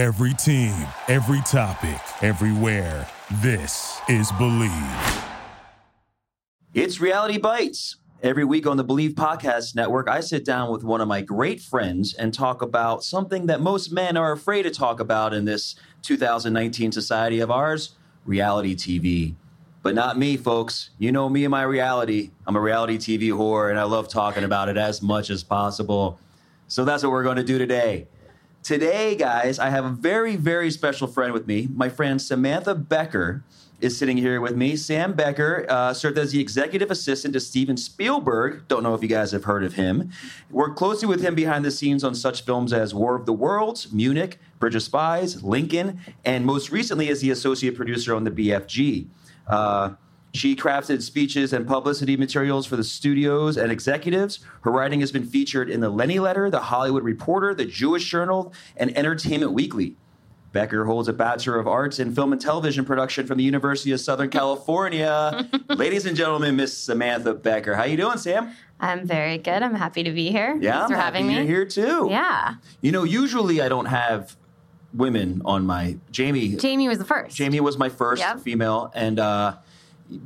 Every team, every topic, everywhere. This is Believe. It's Reality Bites. Every week on the Believe Podcast Network, I sit down with one of my great friends and talk about something that most men are afraid to talk about in this 2019 society of ours reality TV. But not me, folks. You know me and my reality. I'm a reality TV whore, and I love talking about it as much as possible. So that's what we're going to do today. Today, guys, I have a very, very special friend with me. My friend Samantha Becker is sitting here with me. Sam Becker uh, served as the executive assistant to Steven Spielberg. Don't know if you guys have heard of him. Worked closely with him behind the scenes on such films as War of the Worlds, Munich, Bridge of Spies, Lincoln, and most recently as the associate producer on the BFG. Uh, she crafted speeches and publicity materials for the studios and executives. Her writing has been featured in the Lenny Letter, the Hollywood Reporter, the Jewish Journal, and Entertainment Weekly. Becker holds a Bachelor of Arts in Film and Television Production from the University of Southern California. Ladies and gentlemen, Miss Samantha Becker. How you doing, Sam? I'm very good. I'm happy to be here. Yeah, Thanks I'm for having me. you're here too. Yeah. You know, usually I don't have women on my Jamie. Jamie was the first. Jamie was my first Yep. female, and uh,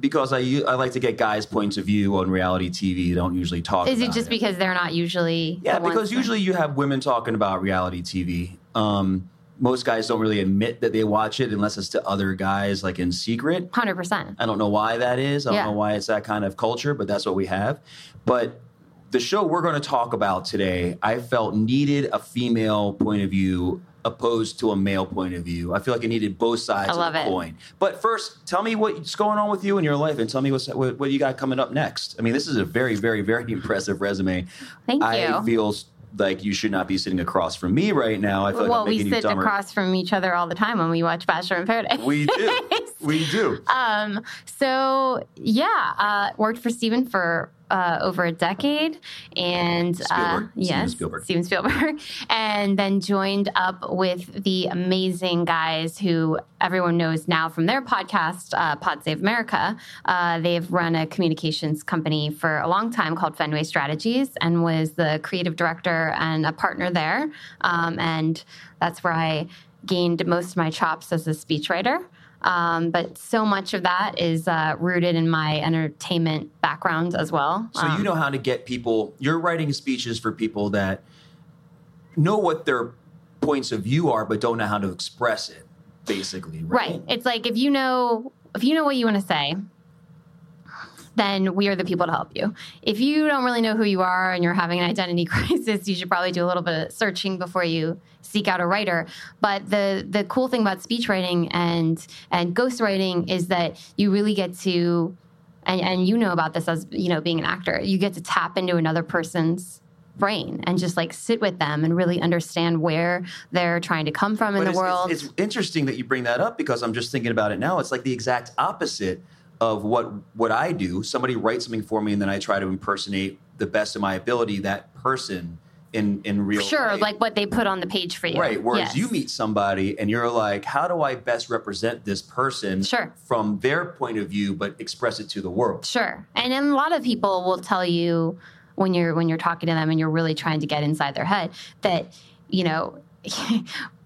because I I like to get guys' points of view on reality TV, I don't usually talk. Is it just because they're not usually? Yeah, because that- usually you have women talking about reality TV. Um, most guys don't really admit that they watch it unless it's to other guys, like in secret. 100%. I don't know why that is. I don't Yeah. know why it's that kind of culture, but that's what we have. But the show we're going to talk about today, I felt needed a female point of view opposed to a male point of view. I feel like I needed both sides I love of the it. coin. But first, tell me what's going on with you in your life and tell me what's, what, what you got coming up next. I mean, this is a very, very, very impressive resume. Thank I you. I feel like you should not be sitting across from me right now. I feel like well, I'm we making you sit dumber. across from each other all the time when we watch Bachelor in Paradise. We do. we do. um, so yeah, uh, worked for Steven for uh, over a decade, and uh, Spielberg. Steven yes, Spielberg. Steven Spielberg, and then joined up with the amazing guys who everyone knows now from their podcast, uh, Pod Save America. Uh, they've run a communications company for a long time called Fenway Strategies, and was the creative director and a partner there, um, and that's where I gained most of my chops as a speechwriter. Um, but so much of that is uh, rooted in my entertainment background as well. So Um, you know how to get people. You're writing speeches for people that know what their points of view are, but don't know how to express it. Basically, right? right. It's like if you know if you know what you want to say, then we are the people to help you. If you don't really know who you are and you're having an identity crisis, you should probably do a little bit of searching before you seek out a writer. But the the cool thing about speech writing and and ghostwriting is that you really get to and, and you know about this as you know being an actor, you get to tap into another person's brain and just like sit with them and really understand where they're trying to come from in But the it's, world. It's, it's interesting that you bring that up because I'm just thinking about it now. It's like the exact opposite of what what I do. Somebody writes something for me, and then I try to impersonate the best of my ability that person in in real sure, life. like what they put on the page for you. Right. Whereas Yes. you meet somebody and you're like, how do I best represent this person Sure. from their point of view, but express it to the world? Sure. And then a lot of people will tell you when you're when you're talking to them and you're really trying to get inside their head that, you know,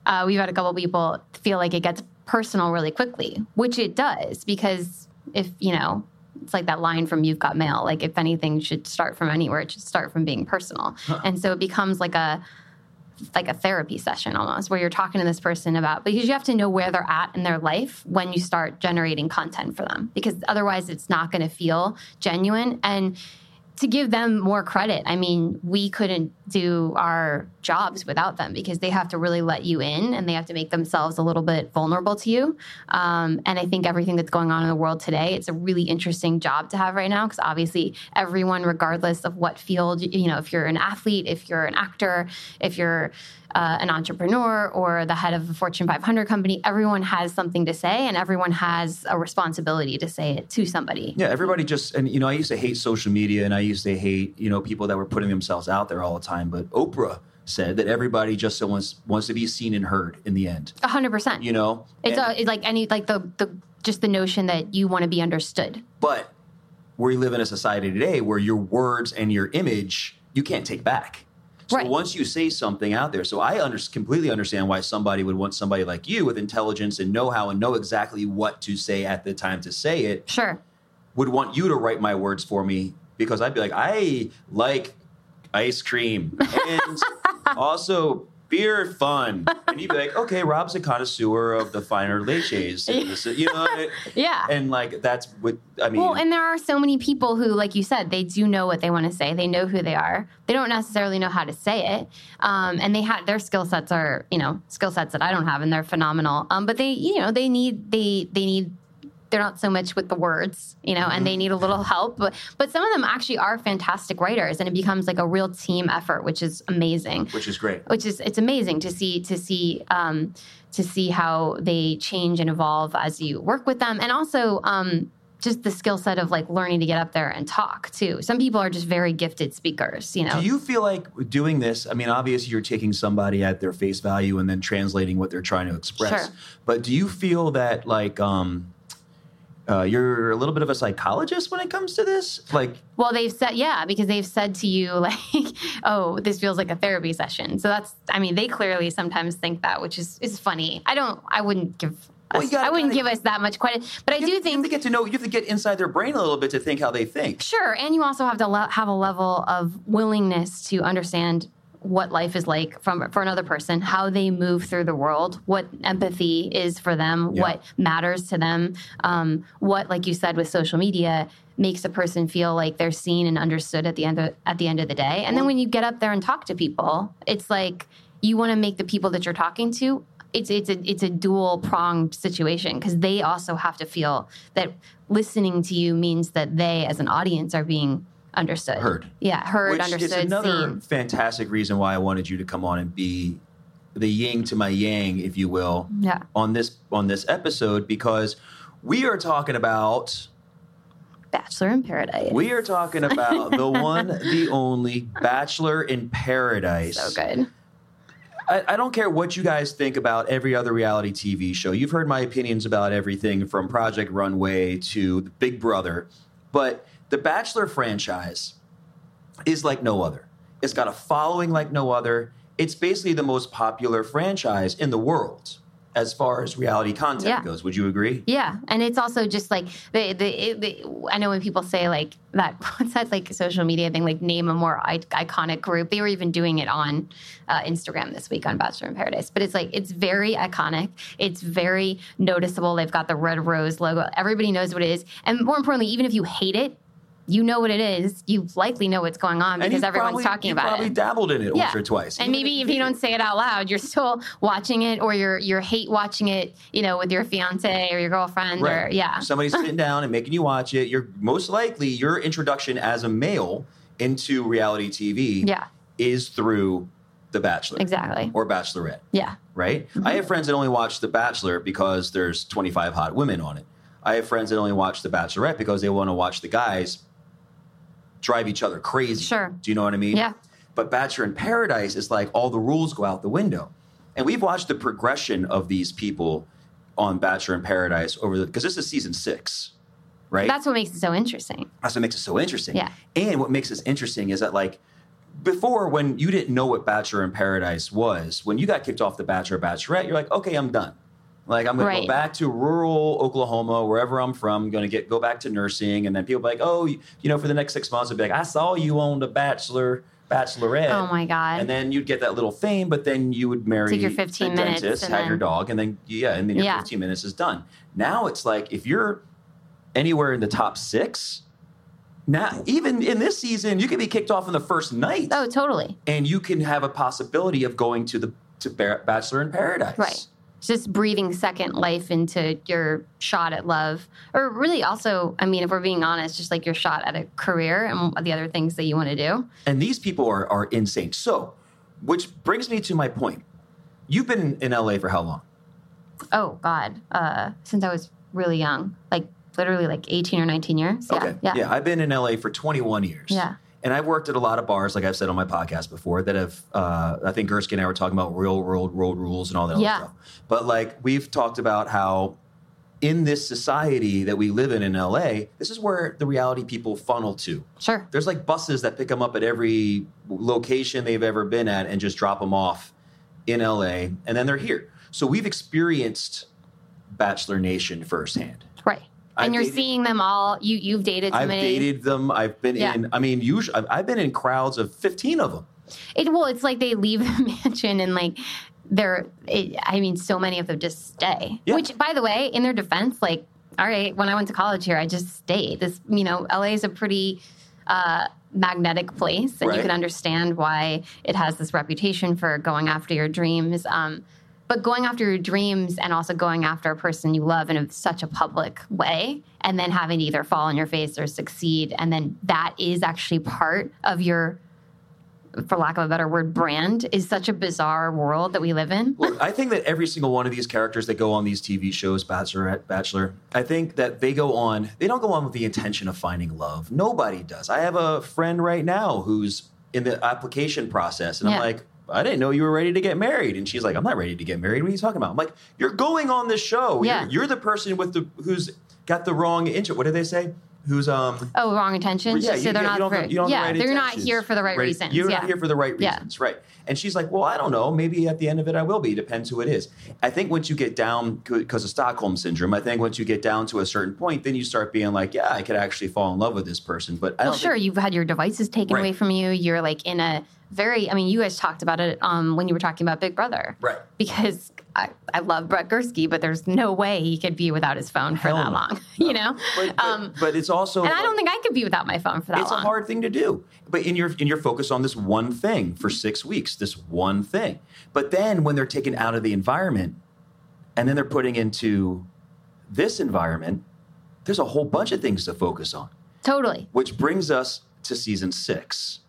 uh, we've had a couple people feel like it gets personal really quickly, which it does because if, you know, it's like that line from You've Got Mail. Like, if anything should start from anywhere, it should start from being personal. And so it becomes like a like a therapy session almost where you're talking to this person about because you have to know where they're at in their life when you start generating content for them because otherwise it's not going to feel genuine and to give them more credit i mean we couldn't do our jobs without them because they have to really let you in and they have to make themselves a little bit vulnerable to you um, and i think everything that's going on in the world today it's a really interesting job to have right now because obviously everyone regardless of what field you know if you're an athlete if you're an actor if you're uh, an entrepreneur or the head of a fortune 500 company everyone has something to say and everyone has a responsibility to say it to somebody Yeah, everybody just and you know, I used to hate social media and I used to hate, you know, people that were putting themselves out there all the time. But Oprah said that everybody just wants wants to be seen and heard in the end. 100% You know? It's, And- a, it's like any like the the just the notion that you want to be understood. but we live in a society today where your words and your image you can't take back. So Right. once you say something out there, so I under, completely understand why somebody would want somebody like you with intelligence and know-how and know exactly what to say at the time to say it Sure. would want you to write my words for me because I'd be like, I like ice cream and also beer fun. And you'd be like, okay, Rob's a connoisseur of the finer leches. And this- You know, Yeah. and like that's what I mean. Well, and there are so many people who, like you said, they do know what they want to say. They know who they are. They don't necessarily know how to say it, um, and they have their skill sets are, you know, skill sets that I don't have, and they're phenomenal. Um, but they, you know, they need they they need. They're not so much with the words, you know, and they need a little help. But but some of them actually are fantastic writers, and it becomes like a real team effort, which is amazing which is great. which is it's amazing to see to see um, to see how they change and evolve as you work with them, and also um, just the skill set of like learning to get up there and talk too. Some people are just very gifted speakers, you know. Do you feel like doing this? I mean, obviously, you're taking somebody at their face value and then translating what they're trying to express. Sure. But do you feel that like um, uh, you're a little bit of a psychologist when it comes to this? Like, well, they've said yeah because they've said to you like, oh, this feels like a therapy session. So that's I mean they clearly sometimes think that, which is is funny. I don't I wouldn't give. Well, gotta I wouldn't kinda- give us that much credit, but I do have, you have to get to know. You have to get inside their brain a little bit to think how they think. Sure, and you also have to le- have a level of willingness to understand what life is like from for another person, how they move through the world, what empathy is for them, Yeah. what matters to them, um, what, like you said, with social media makes a person feel like they're seen and understood at the end of at the end of the day. And then when you get up there and talk to people, it's like you want to make the people that you're talking to. It's it's a it's a dual pronged situation because they also have to feel that listening to you means that they, as an audience, are being understood, Heard. Yeah, heard, Which understood, is another seen. fantastic reason why I wanted you to come on and be the yin to my yang, if you will, Yeah. on this on this episode because we are talking about Bachelor in Paradise. we are talking about the one, the only Bachelor in Paradise. so good. I, I don't care what you guys think about every other reality TV show. You've heard my opinions about everything from Project Runway to Big Brother, but the Bachelor franchise is like no other. It's got a following like no other. It's basically the most popular franchise in the world as far as reality content Yeah. goes. Would you agree? Yeah, and it's also just like the the, it, the I know when people say like that what's that like social media thing like name a more I- iconic group. They were even doing it on uh, Instagram this week on Bachelor in Paradise. But it's like it's very iconic. It's very noticeable. They've got the red rose logo. Everybody knows what it is, and more importantly, even if you hate it. You know what it is. You likely know what's going on because everyone's probably- talking about probably it. dabbled in it once or twice. And maybe if you don't say it out loud, you're still watching it, or you're you're hate watching it, you know, with your fiance or your girlfriend, or yeah, Somebody's sitting down and making you watch it. You're most likely your introduction as a male into reality TV yeah, is through The Bachelor exactly, or Bachelorette, yeah, right? Mm-hmm. I have friends that only watch The Bachelor because there's 25 hot women on it. I have friends that only watch The Bachelorette because they want to watch the guys drive each other crazy. Sure. Do you know what I mean? Yeah. But Bachelor in Paradise is like all the rules go out the window. And we've watched the progression of these people on Bachelor in Paradise over the because this is season six, right? that's what makes it so interesting. That's what makes it so interesting. Yeah. And what makes this interesting is that like before when you didn't know what Bachelor in Paradise was, when you got kicked off the Bachelor or Bachelorette, you're like, okay, I'm done. Like I'm gonna Right. go back to rural Oklahoma, wherever I'm from. I'm gonna get go back to nursing, and then people be like, oh, you, know, for the next six months, I'd be like, I saw you on the Bachelor, Bachelorette. Oh my god, And then you'd get that little fame, but then you would marry Take your 15 a minutes dentist, have your dog, and then yeah, and then your Yeah. 15 minutes is done. Now it's like if you're anywhere in the top six, now even in this season, you could be kicked off in the first night, oh totally, and you can have a possibility of going to the to Bachelor in Paradise. right. Just breathing second life into your shot at love, or really also, I mean, if we're being honest, just like your shot at a career and the other things that you want to do. And these people are are insane. So, which brings me to my point. You've been in LA for how long? Oh God, uh, since I was really young, like literally like eighteen or nineteen years. okay. Yeah, Okay. yeah, I've been in LA for 21 years. Yeah. And I've worked at a lot of bars, like I've said on my podcast before, that have, uh, I think Gursky and I were talking about real world road rules and all that Yeah. stuff. But like we've talked about how in this society that we live in in LA, this is where the reality people funnel to. Sure. There's like buses that pick them up at every location they've ever been at and just drop them off in LA, and then they're here. So we've experienced Bachelor Nation firsthand. I've and you're dated- seeing them all. You you've dated so I've many. dated them. I've been Yeah. in. I mean, usually I've, I've been in crowds of 15 of them. It well, it's like they leave the mansion and like they're. It, I mean, so many of them just stay. Yeah. Which, by the way, in their defense, like, all right, when I went to college here, I just stayed. This, you know, LA is a pretty uh, magnetic place, and Right. you can understand why it has this reputation for going after your dreams. Um, but going after your dreams and also going after a person you love in a, such a public way, and then having to either fall on your face or succeed, and then that is actually part of your for lack of a better word, brand is such a bizarre world that we live in. Look, I think that every single one of these characters that go on these TV shows, Bachelorette, Bachelor, I think that they go on, they don't go on with the intention of finding love. Nobody does. I have a friend right now who's in the application process, and I'm like, I didn't know you were ready to get married. And she's like, I'm not ready to get married. What are you talking about? I'm like, you're going on this show. Yeah. You're, you're the person with the who's got the wrong intro. What do they say? Who's um Oh, wrong intentions. yeah, so you, they're you not. for, have- you don't have yeah, the right they're not here for the right, reasons. You're yeah. not here for the right Yeah. reasons, right? And she's like, "Well, I don't know. Maybe at the end of it, I will be. Depends who it is." I think once you get down because of Stockholm syndrome, I think once you get down to a certain point, then you start being like, "Yeah, I could actually fall in love with this person." But I Well, sure, think- you've had your devices taken Right. away from you. You're like in a very. I mean, you guys talked about it um, when you were talking about Big Brother, Right. Because I, I love Brett Gursky, but there's no way he could be without his phone for Hell that no. long. You know, But, but, um, but it's also and I don't think I could be without my phone for that it's long. a hard thing to do. But in your in your focus on this one thing for six weeks, this one thing. But then when they're taken out of the environment, and then they're putting into this environment, there's a whole bunch of things to focus on. totally. Which brings us to season six.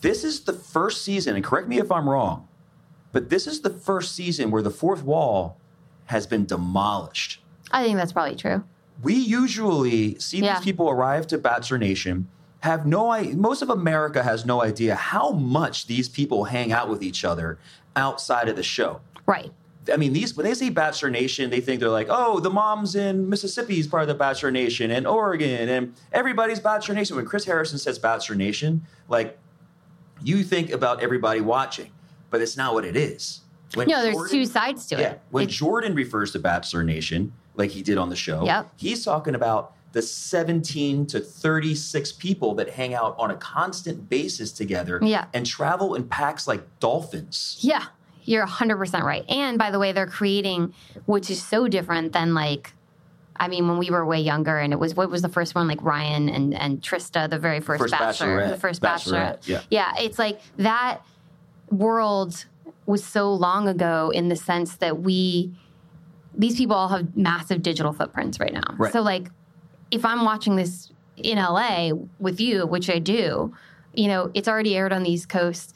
This is the first season, and correct me if I'm wrong, but this is the first season where the fourth wall has been demolished. I think that's probably true. We usually see Yeah. these people arrive to Bachelor Nation, have no idea, most of America has no idea how much these people hang out with each other outside of the show. Right. I mean, these when they say Bachelor Nation, they think they're like, oh, the moms in Mississippi is part of the Bachelor Nation, and Oregon, and everybody's Bachelor Nation. When Chris Harrison says Bachelor Nation, like you think about everybody watching, but it's not what it is. When No, there's Jordan- two sides to Yeah, it. when It's- Jordan refers to Bachelor Nation, like he did on the show, Yep. he's talking about the 17 to 36 people that hang out on a constant basis together Yeah. and travel in packs like dolphins. Yeah, you're 100% right. And by the way, they're creating, which is so different than like, I mean, when we were way younger and it was, what was the first one? Like Ryan and, and Trista, the very first, First Bachelor, Bachelorette. the first Bachelorette, Bachelorette. yeah. Yeah, it's like that world was so long ago in the sense that we, these people all have massive digital footprints right now. Right. So, like, if I'm watching this in LA with you, which I do, you know, it's already aired on the East Coast.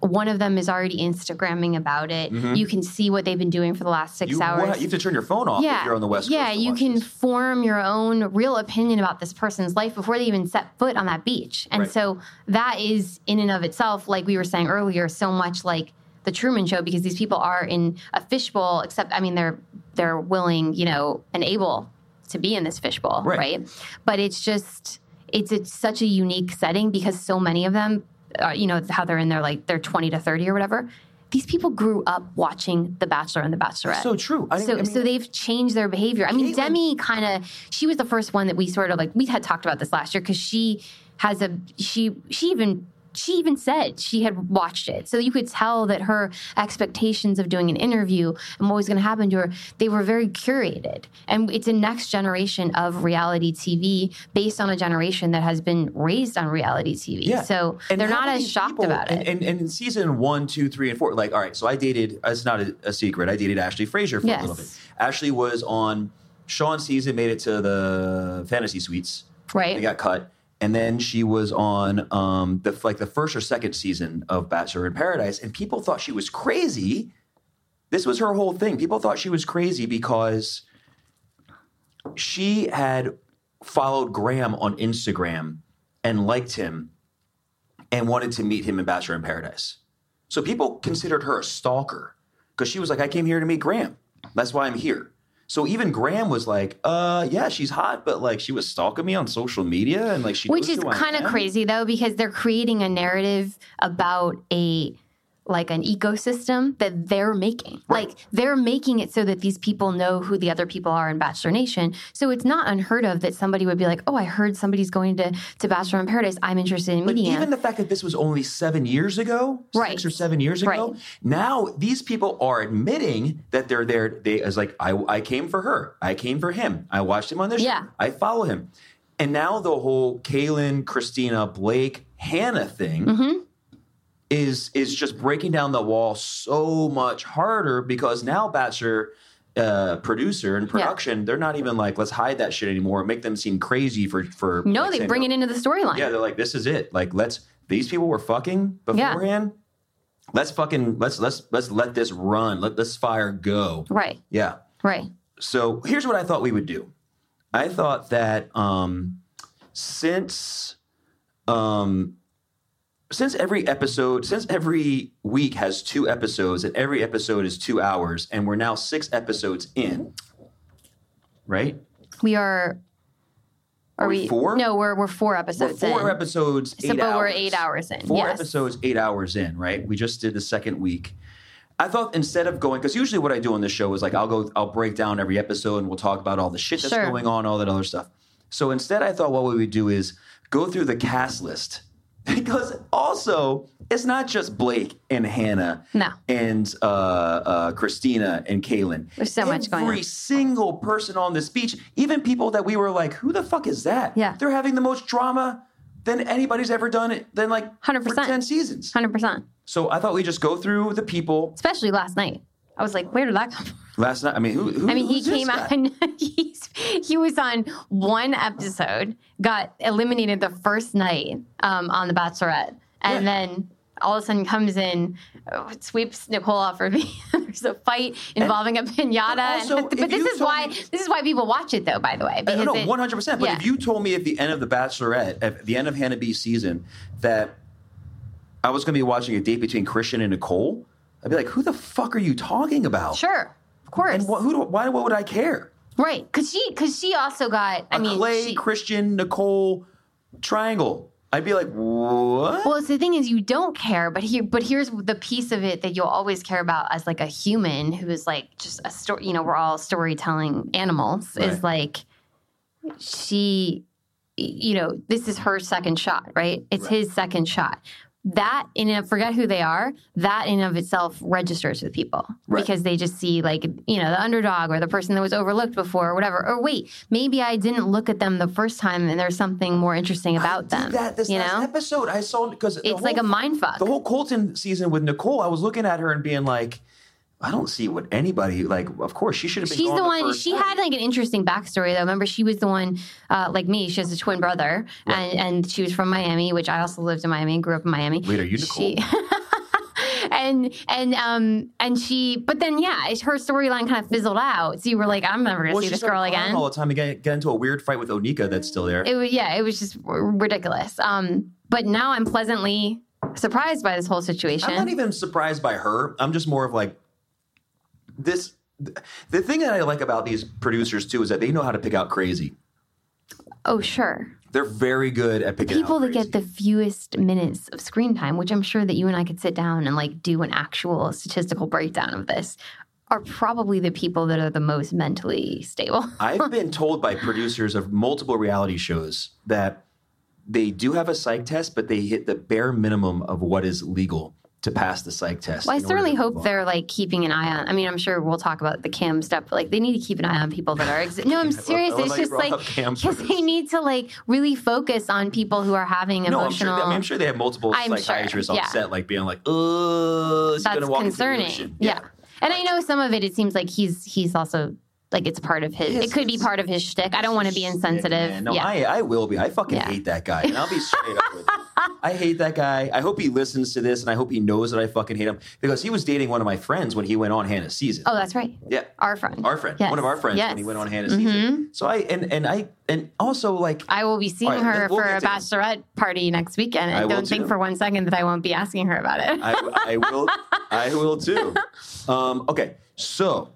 One of them is already Instagramming about it. You can see what they've been doing for the last six Mm-hmm. You, hours. what- you have to turn your phone off if you're on the West Coast. yeah, you can this. form your own real opinion about this person's life before they even set foot on that beach. And Right. so that is in and of itself, like we were saying earlier, so much like the Truman Show because these people are in a fishbowl. Except, I mean, they're they're willing, you know, and able to be in this fishbowl, Right. right? But it's just it's it's such a unique setting because so many of them, uh, you know, how they're in their like they're twenty to thirty or whatever. These people grew up watching The Bachelor and The Bachelorette. So true. I, So, I mean, so they've changed their behavior. I mean, Caitlyn- Demi kind of she was the first one that we sort of like we had talked about this last year because she has a she she even she even said she had watched it, so you could tell that her expectations of doing an interview and what was going to happen to her they were very curated, and it's a next generation of reality TV based on a generation that has been raised on reality TV. Yeah. So And they're not as shocked people- about it. And, and in season one, two, three, and four, like, all right, so I dated, it's not a, a secret, I dated Ashley Frazier for Yes. a little bit. Ashley was on Sean's season, made it to the fantasy suites. Right. They got cut. And then she was on um, the like the first or second season of Bachelor in Paradise, and people thought she was crazy. This was her whole thing. People thought she was crazy because she had followed Graham on Instagram and liked him and wanted to meet him in Bachelor in Paradise. So people considered her a stalker because she was like, I came here to meet Graham. That's why I'm here. So even Graham was like, "Uh, yeah, she's hot, but like she was stalking me on social media, and like she Which is kind of crazy though, because they're creating a narrative about a like an ecosystem that they're making. Right. Like they're making it so that these people know who the other people are in Bachelor Nation. So it's not unheard of that somebody would be like, "Oh, I heard somebody's going to to Bachelor in Paradise. I'm interested in But meeting even him." the fact that this was only seven years ago, Right. six or seven years ago, Right. now these people are admitting that they're there. They as like, I, I came for her, I came for him, I watched him on this Yeah. show, I follow him, and now the whole Caelynn, Kristina, Blake, Hannah thing. Mm-hmm. Is is just breaking down the wall so much harder because now Bachelor uh, producer and production they're not even like let's hide that shit anymore make them seem crazy for for no, like, they bring it into the storyline. yeah, they're like, this is it. Like, let's these people were fucking Yeah. beforehand. Let's fucking let's let's let's let this run. Let this fire go. Right. Yeah. Right. So here's what I thought we would do. I thought that um since um since every episode, since every week has two episodes and every episode is two hours, and we're now six episodes in, right? We are. Are, Are we four? No, we're we're four We're episodes four in. episodes, eight So, but hours. we're eight hours in. Four yes. episodes, eight hours in, right? We just did the second week. I thought instead of going, because usually what I do on this show is like I'll go, I'll break down every episode and we'll talk about all the shit that's Sure. going on, all that other stuff. So instead, I thought what we would do is go through the cast list because also it's not just Blake and Hannah No. and uh, uh, Kristina and Caelynn. There's so much going on. Every single person on this beach, even people that we were like, who the fuck is that? Yeah. They're having the most drama than anybody's ever done it than like 100%. 10 seasons. Hundred percent. So I thought we'd just go through the people Especially last night. I was like, where did that come from? Last night. I mean, who, who I mean, he came out and he's, he was on one episode, got eliminated the first night um, on The Bachelorette, and Yeah. then all of a sudden comes in, sweeps Nicole off her feet. There's a fight involving a pinata. But also, and, but this is why me- this is why people watch it, though. By the way, Uh, because no, one hundred percent. But yeah. if you told me at the end of the Bachelorette, at the end of Hannah B's season, that I was going to be watching a date between Christian and Nicole, I'd be like, "Who the fuck are you talking about?" sure, of course, And what, who? Do, why? What would I care? right? Because she because she also got. I A mean, Clay, she- Christian, Nicole triangle. I'd be like, "What?" Well, it's the thing is you don't care, but here, but here's the piece of it that you'll always care about as like a human who is like just a story. You know, we're all storytelling animals. Is like she, you know, this is her second shot, right? It's Right. his second shot. That in and of, forget who they are. That in and of itself registers with people Right. because they just see like you know the underdog or the person that was overlooked before or whatever. Or wait, maybe I didn't look at them the first time and there's something more interesting about them. that this you last know, episode. I saw because it's like a mind fuck. The whole Colton season with Nicole, I was looking at her and being like, I don't see what anybody like. Of course, she should have been. She's the one. first She night. had like an interesting backstory though. Remember, she was the one, uh, like me. She has a twin brother, and and she was from Miami, which I also lived in Miami and grew up in Miami. Wait, are you She, and and um and she, but then yeah, it's- her storyline kind of fizzled out. So you were like, I'm never gonna Well, see this girl again. all the time. and get, get into a weird fight with Onyeka that's still there. It was yeah, it was just r- ridiculous. Um, but now I'm pleasantly surprised by this whole situation. I'm not even surprised by her. I'm just more of like this. The thing that I like about these producers too is that they know how to pick out crazy. oh sure. They're very good at picking people that get the fewest minutes of screen time, which I'm sure that you and I could sit down and like do an actual statistical breakdown of this, are probably the people that are the most mentally stable. I've been told by producers of multiple reality shows that they do have a psych test, but they hit the bare minimum of what is legal to pass the psych test. Well, I certainly hope on. they're like keeping an eye on. I mean, I'm sure we'll talk about the cam stuff, but like they need to keep an eye on people that are. Exi- no, I'm serious. Love It's just like because they need to like really focus on people who are having No, I'm sure. emotional. I mean, I'm sure they have multiple I'm sure, psychiatrists yeah. set, like being like, "Uh, it's That's walk concerning. ocean." Yeah. and I know some of it. It seems like he's he's also like it's part of his. Yes, it could be part of his shtick. I don't want to be insensitive. man. No, yeah. I, I will be. I fucking Yeah. hate that guy, and I'll be straight up with you. I hate that guy. I hope he listens to this, and I hope he knows that I fucking hate him because he was dating one of my friends when he went on Hannah's season. oh, that's right. yeah, Our friend. our friend, Yes. one of our friends Yes. when he went on Hannah's season. So I and and I and also like I will be seeing right, her we'll for a bachelorette party next weekend. I And will don't think for one second that I won't be asking her about it. I, I will I will too. Um, okay, so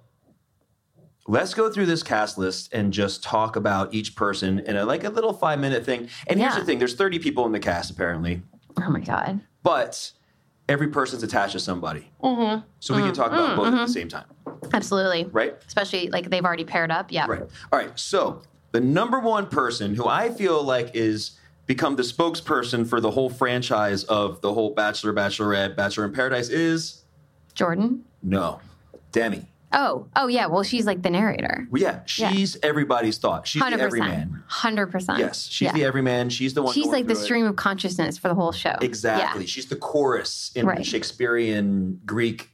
let's go through this cast list and just talk about each person in a like a little five minute thing. And here's the thing: there's 30 people in the cast apparently, Oh my god. but every person's attached to somebody, Mm-hmm. so we can mm-hmm. talk about mm-hmm. both at the mm-hmm. same time, Absolutely. right? Especially like they've already paired up. Yeah. Right. All right. So the number one person who I feel like is become the spokesperson for the whole franchise of the whole Bachelor, Bachelorette, Bachelor in Paradise is Jordan. no, Demi. Oh, oh yeah. Well, she's like the narrator. Well, yeah, she's everybody's thought. She's Hundred the percent. everyman. Hundred percent. Yes, she's Yeah. the everyman. She's the one. She's like the through it. stream of consciousness for the whole show. Exactly. Yeah. She's the chorus in Right. Shakespearean Greek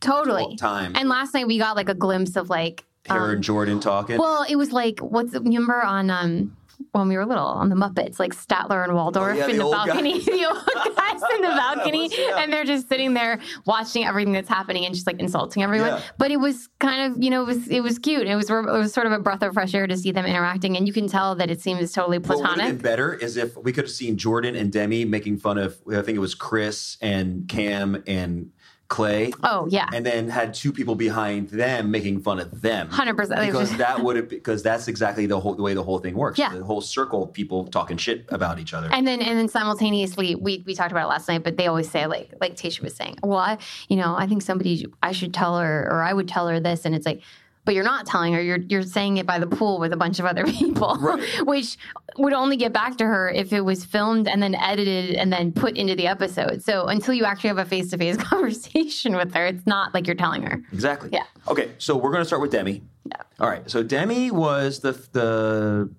Totally. time. And last night we got like a glimpse of like. Her um, and Jordan talking. well, it was like what's the remember on um when we were little on the Muppets, like Statler and Waldorf Oh, yeah, in the the balcony, the old guys in the balcony, Yeah. and they're just sitting there watching everything that's happening and just like insulting everyone. Yeah. But it was kind of you know it was it was cute. It was it was sort of a breath of fresh air to see them interacting, and you can tell that it seems totally What would have been platonic. better is if we could have seen Jordan and Demi making fun of, I think it was Chris and Cam and Clay. Oh yeah, and then had two people behind them making fun of them. 100%. Because that would have because that's exactly the whole the way the whole thing works. Yeah. The whole circle of people talking shit about each other. And then and then simultaneously we we talked about it last night, but they always say like like Tayshia was saying, well, I, you know, I think somebody I should tell her or I would tell her this, and it's like. But you're not telling her. You're you're saying it by the pool with a bunch of other people, Right. which would only get back to her if it was filmed and then edited and then put into the episode. So until you actually have a face to face conversation with her, it's not like you're telling her. exactly. Yeah. Okay, so we're gonna start with Demi. Yeah. All right. So Demi was the the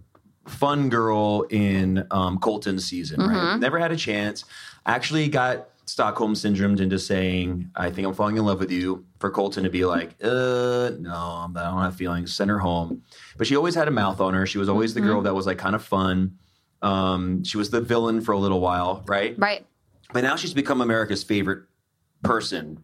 fun girl in um, Colton's season, Mm-hmm. right? Never had a chance. Actually got Stockholm syndrome into saying, "I think I'm falling in love with you." For Colton to be like, "Uh, no, I don't have feelings." Send her home. But she always had a mouth on her. She was always Mm-hmm. the girl that was like kind of fun. Um, she was the villain for a little while, right? Right. But now she's become America's favorite person.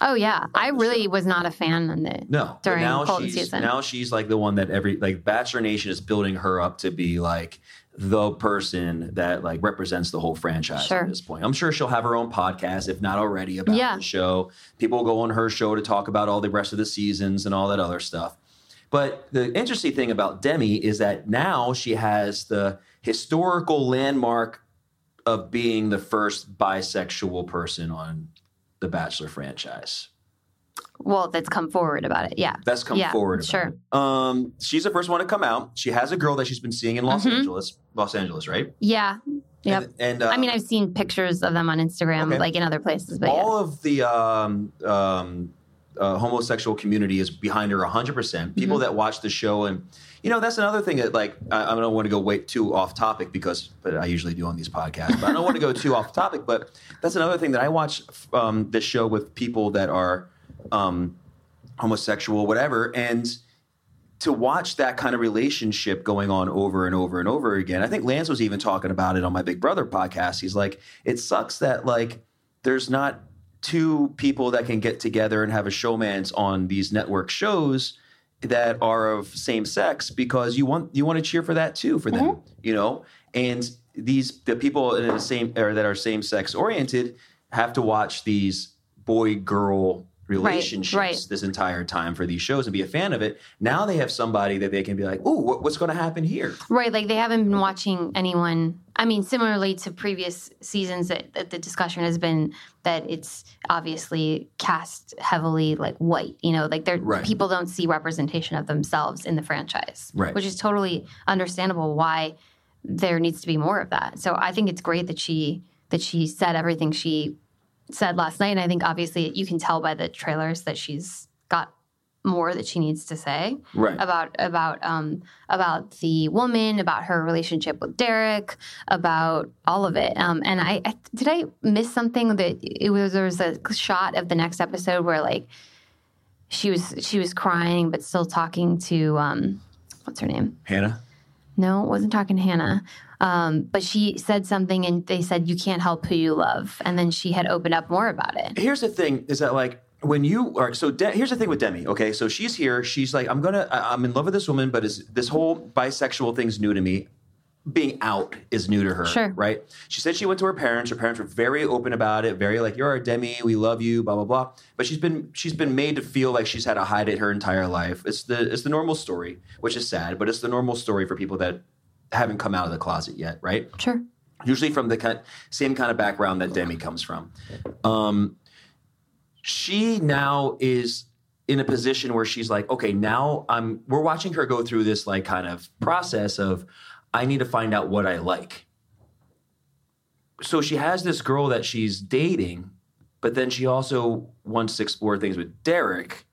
Oh yeah. I really was not a fan on the No, during now Colton she's season. now she's like the one that every like Bachelor Nation is building her up to be like the person that like represents the whole franchise Sure. at this point. I'm sure she'll have her own podcast, if not already, about Yeah. the show. People go on her show to talk about all the rest of the seasons and all that other stuff. But the interesting thing about Demi is that now she has the historical landmark of being the first bisexual person on the Bachelor franchise. well, that's come forward about it. Yeah. That's come Yeah, forward. About sure. it. Um, she's the first one to come out. She has a girl that she's been seeing in Los Mhm. Angeles. Los Angeles, right? Yeah. Yep. And, and uh, I mean, I've seen pictures of them on Instagram, Okay. like in other places, but yeah. all of the um, um, uh, homosexual community is behind her 100%. Mm-hmm. People that watch the show, and you know, that's another thing that, like, I, I don't want to go way too off topic because, but I usually do on these podcasts, but I don't want to go too off topic. But that's another thing that I watch um, this show with people that are um, homosexual, whatever, and to watch that kind of relationship going on over and over and over again. I think Lance was even talking about it on my Big Brother podcast. He's like, it sucks that like there's not two people that can get together and have a showman's on these network shows that are of same sex because you want you want to cheer for that too for them, mm-hmm. you know? And these the people in the same or that are same sex oriented have to watch these boy girl relationships right. this entire time for these shows and be a fan of it. Now they have somebody that they can be like, "Ooh, what, what's going to happen here?" Right, like they haven't been watching anyone. I mean, similarly to previous seasons, that, that the discussion has been that it's obviously cast heavily like white. You know, like they're Right. people don't see representation of themselves in the franchise, Right. Which is totally understandable why there needs to be more of that. So I think it's great that she that she said everything she said last night. And I think obviously you can tell by the trailers that she's got more that she needs to say Right. about about um about the woman, about her relationship with Derek, about all of it. Um, and I, I did I miss something that it was there was a shot of the next episode where like she was she was crying but still talking to um what's her name? Hannah. No, wasn't talking to Hannah. Um, but she said something and they said you can't help who you love. And then she had opened up more about it. here's the thing is that like when you are so De- here's the thing with Demi okay so she's here she's like I'm gonna I- I'm in love with this woman but is this whole bisexual thing's new to me being out is new to her, Sure. right? She said she went to her parents. Her parents were very open about it, very like, "You're our Demi, we love you," blah blah blah. But she's been she's been made to feel like she's had to hide it her entire life. It's the it's the normal story, which is sad, but it's the normal story for people that haven't come out of the closet yet, right? Sure. usually from the kind, same kind of background that Demi comes from. Um, she now is in a position where she's like, okay, now I'm. We're watching her go through this like kind of process of, I need to find out what I like. So she has this girl that she's dating, but then she also wants to explore things with Derek,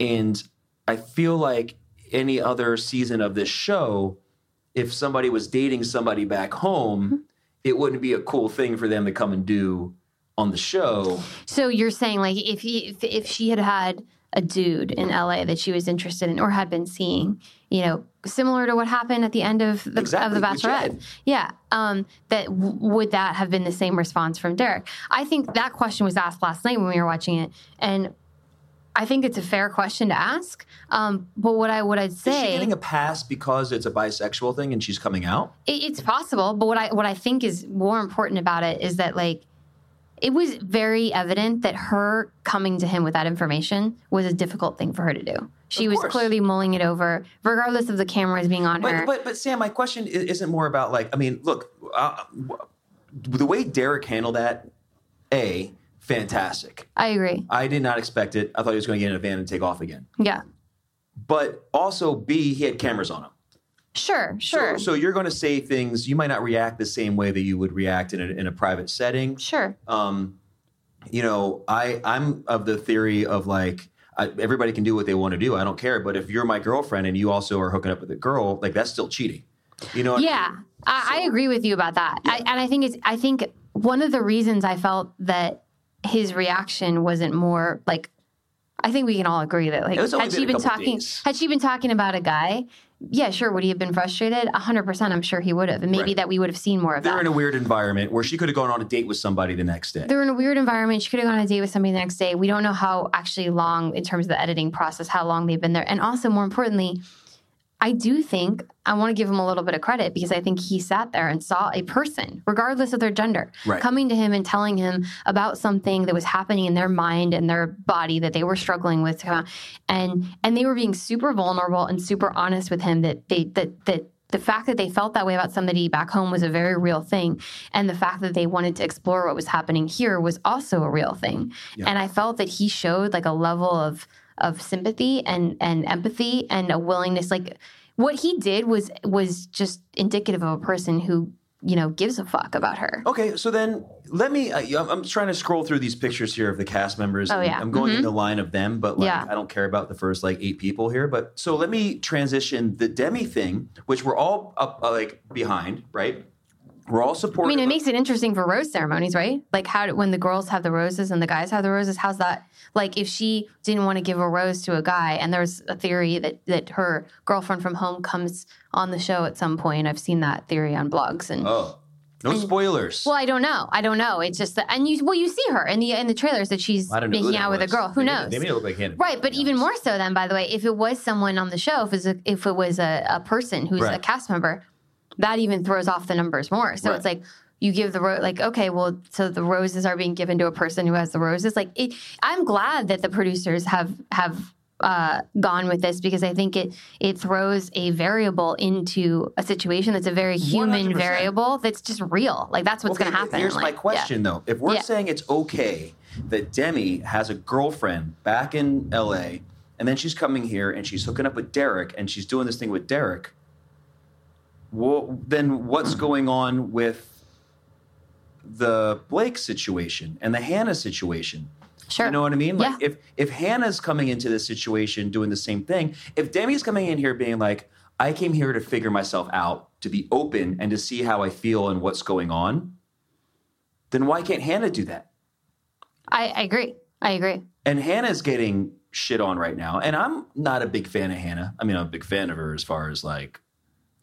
and I feel like any other season of this show, if somebody was dating somebody back home, it wouldn't be a cool thing for them to come and do on the show. So you're saying like if he, if if she had had a dude in LA that she was interested in or had been seeing, you know, similar to what happened at the end of the Exactly, of the Bachelorette. Yeah, um, that w- would that have been the same response from Derek? I think that question was asked last night when we were watching it, and I think it's a fair question to ask. Um, but what I what I'd Is she say getting a pass because it's a bisexual thing and she's coming out? it, it's possible, but what I what I think is more important about it is that like it was very evident that her coming to him with that information was a difficult thing for her to do. She was clearly mulling it over, regardless of the cameras being on her. But, but but Sam, my question isn't more about like I mean, look, uh, the way Derek handled that, a fantastic. I agree. I did not expect it. I thought he was going to get in a van and take off again. Yeah, But also, B, he had cameras on him. sure, sure, So, you're going to say things. You might not react the same way that you would react in a, in a private setting. sure. Um, you know, I I'm of the theory of like I, everybody can do what they want to do. I don't care. But if you're my girlfriend and you also are hooking up with a girl, like that's still cheating. You know? what I mean? Yeah, I, I agree with you about that. I, and I think it's. I think one of the reasons I felt that his reaction wasn't more like. I think we can all agree that like had she been talking days. had she been talking about a guy, yeah, sure, would he have been frustrated? hundred percent, I'm sure he would have, and maybe Right. that we would have seen more of that. They're in a weird environment where she could have gone on a date with somebody the next day. They're in a weird environment. She could have gone on a date with somebody the next day. We don't know how actually long, in terms of the editing process, how long they've been there. And also, more importantly, I do think I want to give him a little bit of credit because I think he sat there and saw a person, regardless of their gender, Right. coming to him and telling him about something that was happening in their mind and their body that they were struggling with, to come out. and and they were being super vulnerable and super honest with him that they that that the fact that they felt that way about somebody back home was a very real thing and the fact that they wanted to explore what was happening here was also a real thing and i felt that he showed like a level of of sympathy and and empathy and a willingness like what he did was was just indicative of a person who you know gives a fuck about her Okay, so then let me. Uh, I'm trying to scroll through these pictures here of the cast members. Oh, yeah. I'm going in the line of them, but like Yeah. I don't care about the first like eight people here. But so let me transition the Demi thing, which we're all up uh, like behind, right? We're all supporting. I mean, it makes it interesting for rose ceremonies, right? Like how when the girls have the roses and the guys have the roses, how's that? Like if she didn't want to give a rose to a guy, and there's a theory that that her girlfriend from home comes on the show at some point. I've seen that theory on blogs, and oh, no spoilers. well, I don't know, I don't know. It's just that, and you well, you see her in the in the trailers that she's I don't know who making out with a girl. Who They made knows? They made it look like Hannah. Right, but even more so then, by the way, if it was someone on the show, if it was a, if it was a, a person who's a cast member, that even throws off the numbers more. So Right. it's like you give the ro- like okay, well, so the roses are being given to a person who has the roses. Like it, I'm glad that the producers have have uh, gone with this because I think it it throws a variable into a situation that's a very human 100%. variable that's just real. Like that's what's Okay, going to happen. Here's Like, my yeah. question though. If we're Yeah. saying it's okay that Demi has a girlfriend back in LA and then she's coming here and she's hooking up with Derek and she's doing this thing with Derek, well, then what's going on with the Blake situation and the Hannah situation? Sure. You know what I mean? Like Yeah. if if Hannah's coming into this situation doing the same thing, if Demi's coming in here being like, I came here to figure myself out, to be open and to see how I feel and what's going on, then why can't Hannah do that? I, I agree. I agree. And Hannah's getting shit on right now. And I'm not a big fan of Hannah. I mean, I'm a big fan of her as far as like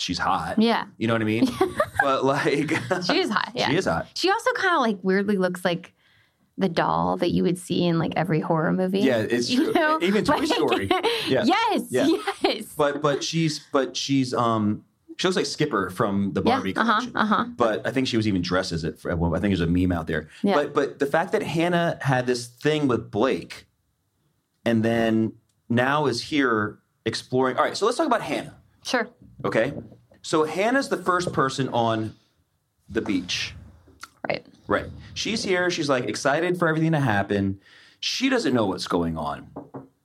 she's hot. Yeah. You know what I mean? but like She is hot. Yeah. She is hot. She also kind of like weirdly looks like the doll that you would see in like every horror movie. Yeah, it's You true. know? Even Toy Like- Story. Yeah. Yes. Yeah. Yes. But but she's but she's um She looks like Skipper from the Yeah, Barbie uh-huh, collection. uh-huh. But I think she was even dressed as it. For, I think there's a meme out there. Yeah. But but the fact that Hannah had this thing with Blake, and then now is here exploring. All right, so let's talk about Hannah. Sure. Okay, so Hannah's the first person on the beach. Right. Right. She's here. She's like excited for everything to happen. She doesn't know what's going on.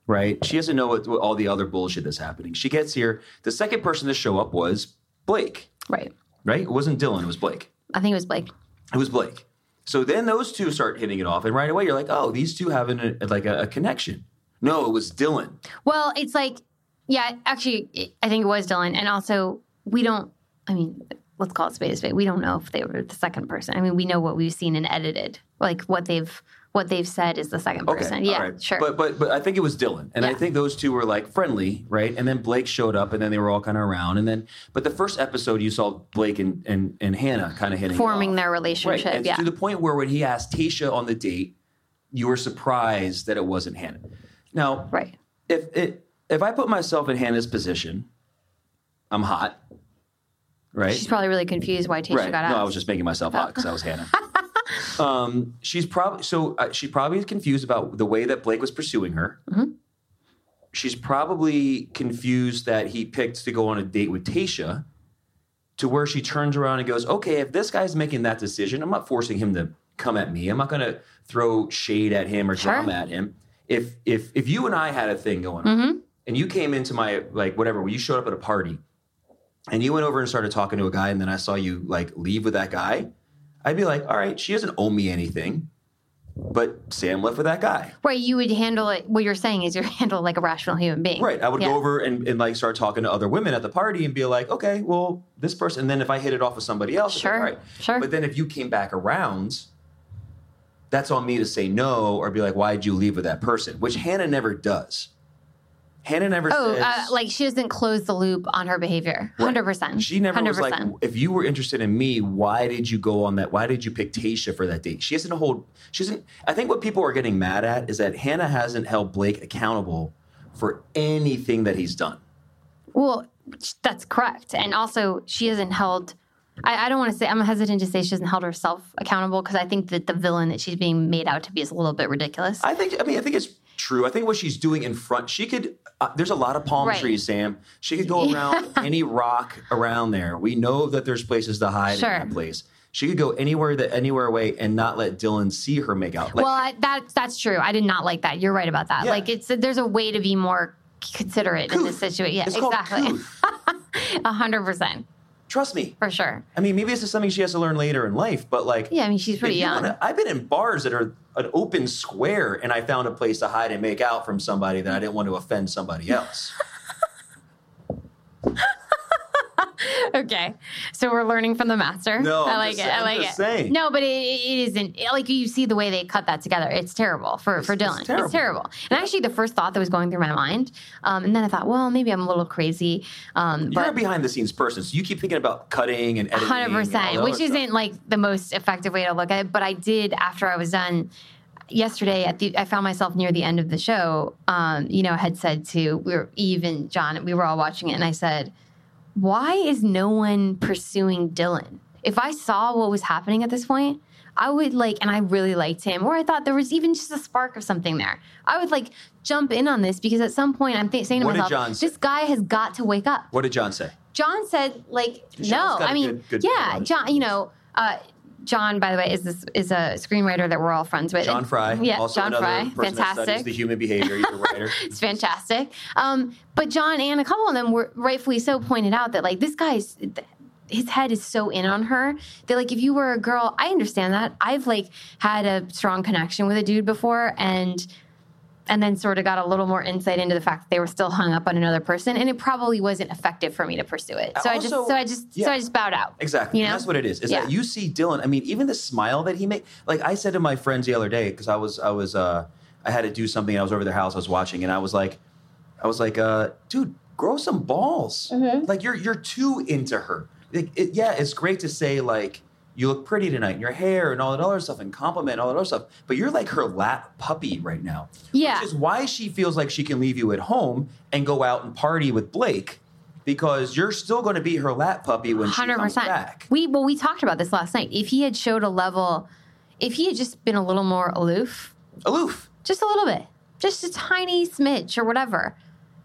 Right. She doesn't know what, what all the other bullshit that's happening. She gets here. The second person to show up was Blake. Right. Right. It wasn't Dylan. It was Blake. I think it was Blake. It was Blake. So then those two start hitting it off, and right away you're like, oh, these two have an, a, like a, a connection. No, it was Dylan. Well, it's like, yeah, actually, I think it was Dylan. And also, we don't, I mean, let's call it spade a spade. We don't know if they were the second person. I mean, we know what we've seen and edited, like what they've what they've said is the second Okay, person. Yeah, all right. sure. But but but I think it was Dylan, and I think those two were like friendly, right? And then Blake showed up, and then they were all kind of around, and then but the first episode you saw Blake and and, and Hannah kind of hitting Forming their right, relationship. and yeah. to the point where when he asked Tayshia on the date, you were surprised that it wasn't Hannah. Now, right. if it if I put myself in Hannah's position, I'm hot, right? She's probably really confused why Tayshia right. got out. No. I was just making myself hot because I was Hannah. um, she's probably so uh, she's probably confused about the way that Blake was pursuing her. Mm-hmm. She's probably confused that he picked to go on a date with Tayshia. To where she turns around and goes, "Okay, if this guy's making that decision, I'm not forcing him to come at me. I'm not going to throw shade at him or Sure. drama at him. If if if you and I had a thing going Mm-hmm. on, and you came into my like whatever, when you showed up at a party, and you went over and started talking to a guy, and then I saw you like leave with that guy, I'd be like, all right, she doesn't owe me anything, but Sam left with that guy. Right, you would handle it. What you're saying is you handle it like a rational human being. Right. I would Yeah. go over and, and like start talking to other women at the party and be like, okay, well, this person. And then if I hit it off with somebody else, it's like, Sure, all right. sure. But then if you came back around, that's on me to say no or be like, why'd you leave with that person? Which Hannah never does. Hannah never Oh, says. uh, like she doesn't close the loop on her behavior. Right. Hundred percent. She never was like, if you were interested in me, why did you go on that? Why did you pick Tayshia for that date? She doesn't hold. She doesn't. I think what people are getting mad at is that Hannah hasn't held Blake accountable for anything that he's done. Well, that's correct. And also, she hasn't held. I, I don't want to say. I'm hesitant to say she hasn't held herself accountable because I think that the villain that she's being made out to be is a little bit ridiculous. I think. I mean, I think it's true. I think what she's doing in front, she could. Uh, there's a lot of palm Right. trees, Sam. She could go around any rock around there. We know that there's places to hide Sure. in that place. She could go anywhere that anywhere away and not let Dylan see her make out. Like, well, I, that that's true. I did not like that. You're right about that. Yeah. Like it's there's a way to be more considerate in this situation. Yeah, It's exactly. A hundred percent Trust me. for sure. I mean, maybe this is something she has to learn later in life, but like, Yeah, I mean she's pretty you young. wanna- I've been in bars that are an open square, and I found a place to hide and make out from somebody that I didn't want to offend somebody else. okay, so we're learning from the master. No, I like just- it. I like it. saying. No, but it, it isn't like you see the way they cut that together. It's terrible for for it's Dylan. terrible. It's terrible. And actually, the first thought that was going through my mind, um, and then I thought, well, maybe I'm a little crazy. Um, You're a behind the scenes person, so you keep thinking about cutting and editing. hundred and all percent, the which stuff. isn't like the most effective way to look at it. But I did after I was done yesterday. At the, I found myself near the end of the show. Um, you know, I had said to we were Eve and John. We were all watching it, and I said, "Why is no one pursuing Dylan? If I saw what was happening at this point." I would like, and I really liked him, or I thought there was even just a spark of something there. I would like jump in on this because at some point I'm th- saying to What myself, this guy has got to wake up. What did John say? John said, like, John's no. I mean, good- good yeah. John. You know, uh, John. By the way, is this is a screenwriter that we're all friends with. John Fry, Yeah, also John Fry. person that studies Fantastic. the human behavior. He's a writer. it's fantastic. Um, but John and a couple of them were rightfully so pointed out that like this guy's his head is so in on her that like if you were a girl, I understand that. I've like had a strong connection with a dude before and and then sort of got a little more insight into the fact that they were still hung up on another person and it probably wasn't effective for me to pursue it. So I just so I just so. I just bowed out. Exactly. You know? that's what it is. Is Yeah. that you see Dylan? I mean, even the smile that he made. Like I said to my friends the other day because I was I was uh I had to do something. I was over their house. I was watching, and I was like, I was like, uh, dude, grow some balls. Mm-hmm. Like you're you're too into her. Like, it, yeah, it's great to say like you look pretty tonight, and your hair and all that other stuff, and compliment and all that other stuff. But you're like her lap puppy right now. Yeah. Which is why she feels like she can leave you at home and go out and party with Blake. because you're still going to be her lap puppy when she Hundred comes back. We well, we talked about this last night. If he had showed a level, if he had just been a little more aloof, Aloof. just a little bit, just a tiny smidge or whatever,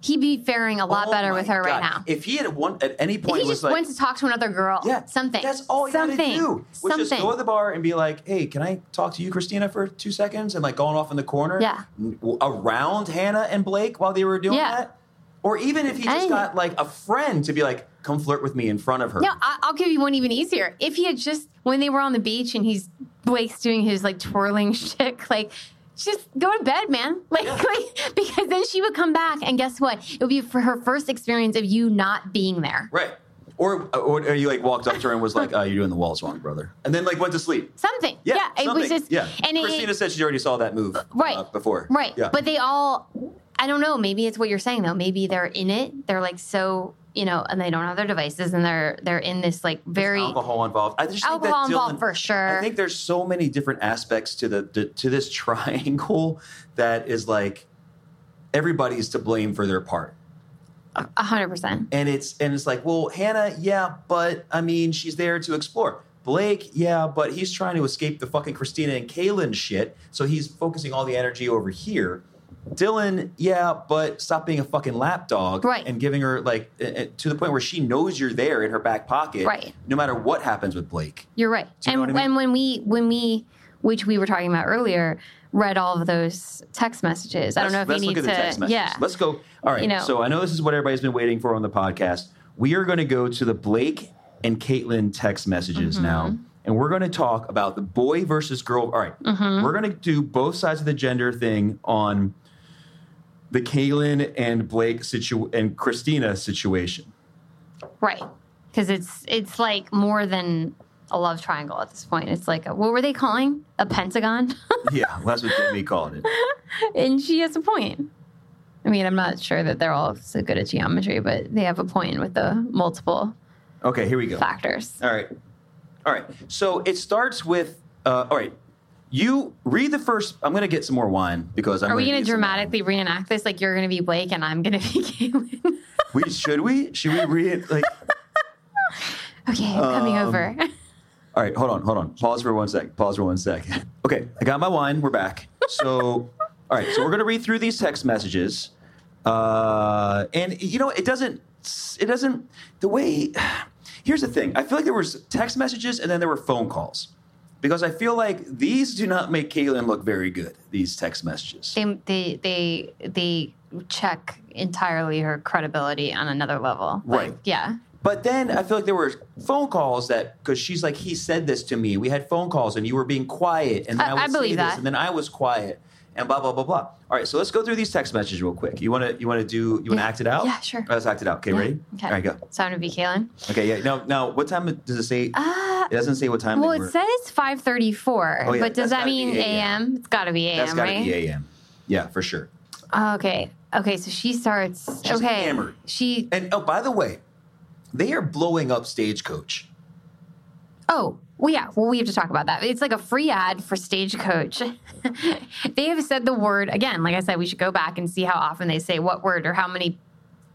he'd be faring a lot Oh better with her right now. If he had one at any If point he was just like, went to talk to another girl, yeah, something. That's all you something, gotta do. Was something. just go to the bar and be like, "Hey, can I talk to you, Kristina, for two seconds?" And like going off in the corner, Yeah. around Hannah and Blake while they were doing Yeah. that. Or even if he just got like a friend to be like, "Come flirt with me in front of her." No, I, I'll give you one even easier. If he had just when they were on the beach and he's Blake's doing his like twirling shtick, like just go to bed, man. Like, like because then she would come back and guess what? It would be for her first experience of you not being there. Right. Or, or, or you like walked up to her and was like, "Oh, you're doing the walls wrong, brother," and then like went to sleep. Something. Yeah, Yeah, it was just yeah. and it, Kristina said she already saw that move right uh, before. Right. Yeah. But they all I don't know, maybe it's what you're saying though. Maybe they're in it. They're like so, you know, and they don't have their devices and they're they're in this like very alcohol involved. I just think that Alcohol involved Dylan- for sure. I think there's so many different aspects to the, the to this triangle that is like everybody's to blame for their part. a hundred percent. And it's and it's like, well, Hannah, yeah, but I mean, she's there to explore. Blake, yeah, but he's trying to escape the fucking Kristina and Caelynn shit, so he's focusing all the energy over here. Dylan, yeah, but stop being a fucking lapdog, Right. And giving her like to the point where she knows you're there in her back pocket, Right. No matter what happens with Blake. You're right. You and I mean? and when we when we which we were talking about earlier, read all of those text messages. I don't know if let's you look need at the to text messages. yeah. Let's go. All right. You know. so I know this is what everybody's been waiting for on the podcast. We are going to go to the Blake and Caelynn text messages Mm-hmm. now. And we're going to talk about the boy versus girl. All right. Mm-hmm. We're going to do both sides of the gender thing on the Caelynn and Blake situ- and Kristina situation. Right. Because it's it's like more than a love triangle at this point. It's like a, what were they calling? A pentagon? yeah, well, that's what Jamie called it. and she has a point. I mean, I'm not sure that they're all so good at geometry, but they have a point with the multiple Okay, here we go. factors. All right. All right. So it starts with, uh, all right. You read the first. I'm going to get some more wine because I'm. Are we gonna gonna dramatically reenact this? Like you're going to be Blake and I'm going to be Caelynn. We should we should we read like? okay, I'm coming Um, over. All right, hold on, hold on. Pause for one sec. Pause for one sec. Okay, I got my wine. We're back. So, all right. So we're gonna read through these text messages, uh, and you know it doesn't. It doesn't. The way. Here's the thing. I feel like there was text messages and then there were phone calls, because I feel like these do not make Caelynn look very good. These text messages. they, they they they check entirely her credibility on another level. Like, Right. Yeah. But then I feel like there were phone calls that because she's like, he said this to me. We had phone calls and you were being quiet, and then I- I, would I believe say that. this, and then I was quiet, and blah blah blah blah. All right, so let's go through these text messages real quick. You want to you want to do you want to Yeah. act it out? Yeah, sure. All right, let's act it out. Okay, Yeah. ready? Okay. All right, go. So I'm going to be Caelynn. Okay, yeah. Now now what time does it say? Uh, it doesn't say what time. well, it were. says 5:34, Oh, yeah, but that's does that mean AM. AM? It's got to be AM, That's got to right? be a.m. Yeah, for sure. Okay. Okay. So she starts. She's okay. hammered. She. And oh, by the way, they are blowing up Stagecoach. Oh. Well, yeah. Well, we have to talk about that. It's like a free ad for Stagecoach. they have said the word again. Like I said, we should go back and see how often they say what word or how many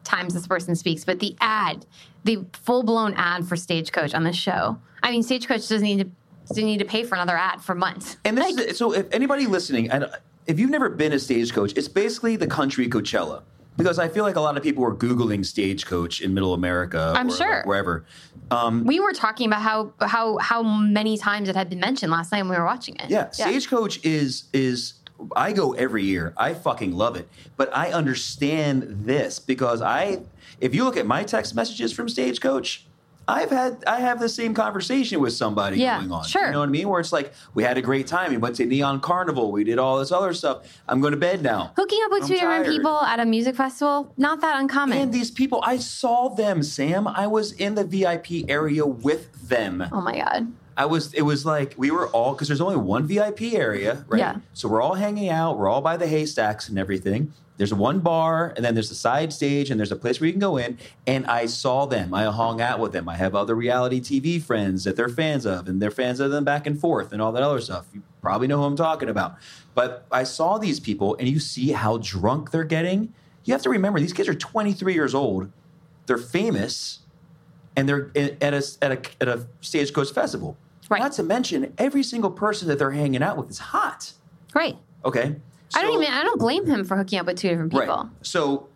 times this person speaks. But the ad, the full blown ad for Stagecoach on the show. I mean, Stagecoach doesn't need to doesn't need to pay for another ad for months. And this is so if anybody listening, and if you've never been a stagecoach, it's basically the country Coachella. Because I feel like a lot of people were Googling stagecoach in middle America I'm or sure. like wherever. Um, We were talking about how how how many times it had been mentioned last night when we were watching it. yeah, stagecoach is is I go every year. I fucking love it. But I understand this because I if you look at my text messages from stagecoach, I've had I have the same conversation with somebody Yeah, going on. sure. You know what I mean? Where it's like we had a great time. We went to Neon Carnival. We did all this other stuff. I'm going to bed now. Hooking up with I'm two different people at a music festival, not that uncommon. And these people, I saw them, Sam. I was in the VIP area with them. oh my god. I was, it was like we were all, because there's only one VIP area, right? Yeah. So we're all hanging out. We're all by the haystacks and everything. There's one bar, and then there's a side stage, and there's a place where you can go in. And I saw them. I hung out with them. I have other reality TV friends that they're fans of, and they're fans of them back and forth and all that other stuff. You probably know who I'm talking about. But I saw these people, and you see how drunk they're getting. You have to remember, these kids are 23 years old they're famous, and they're eh, at a at a at a stagecoach festival. Right. Not to mention, every single person that they're hanging out with is hot. Right. Okay. I don't even. I don't blame him for hooking up with two different people. Right. So,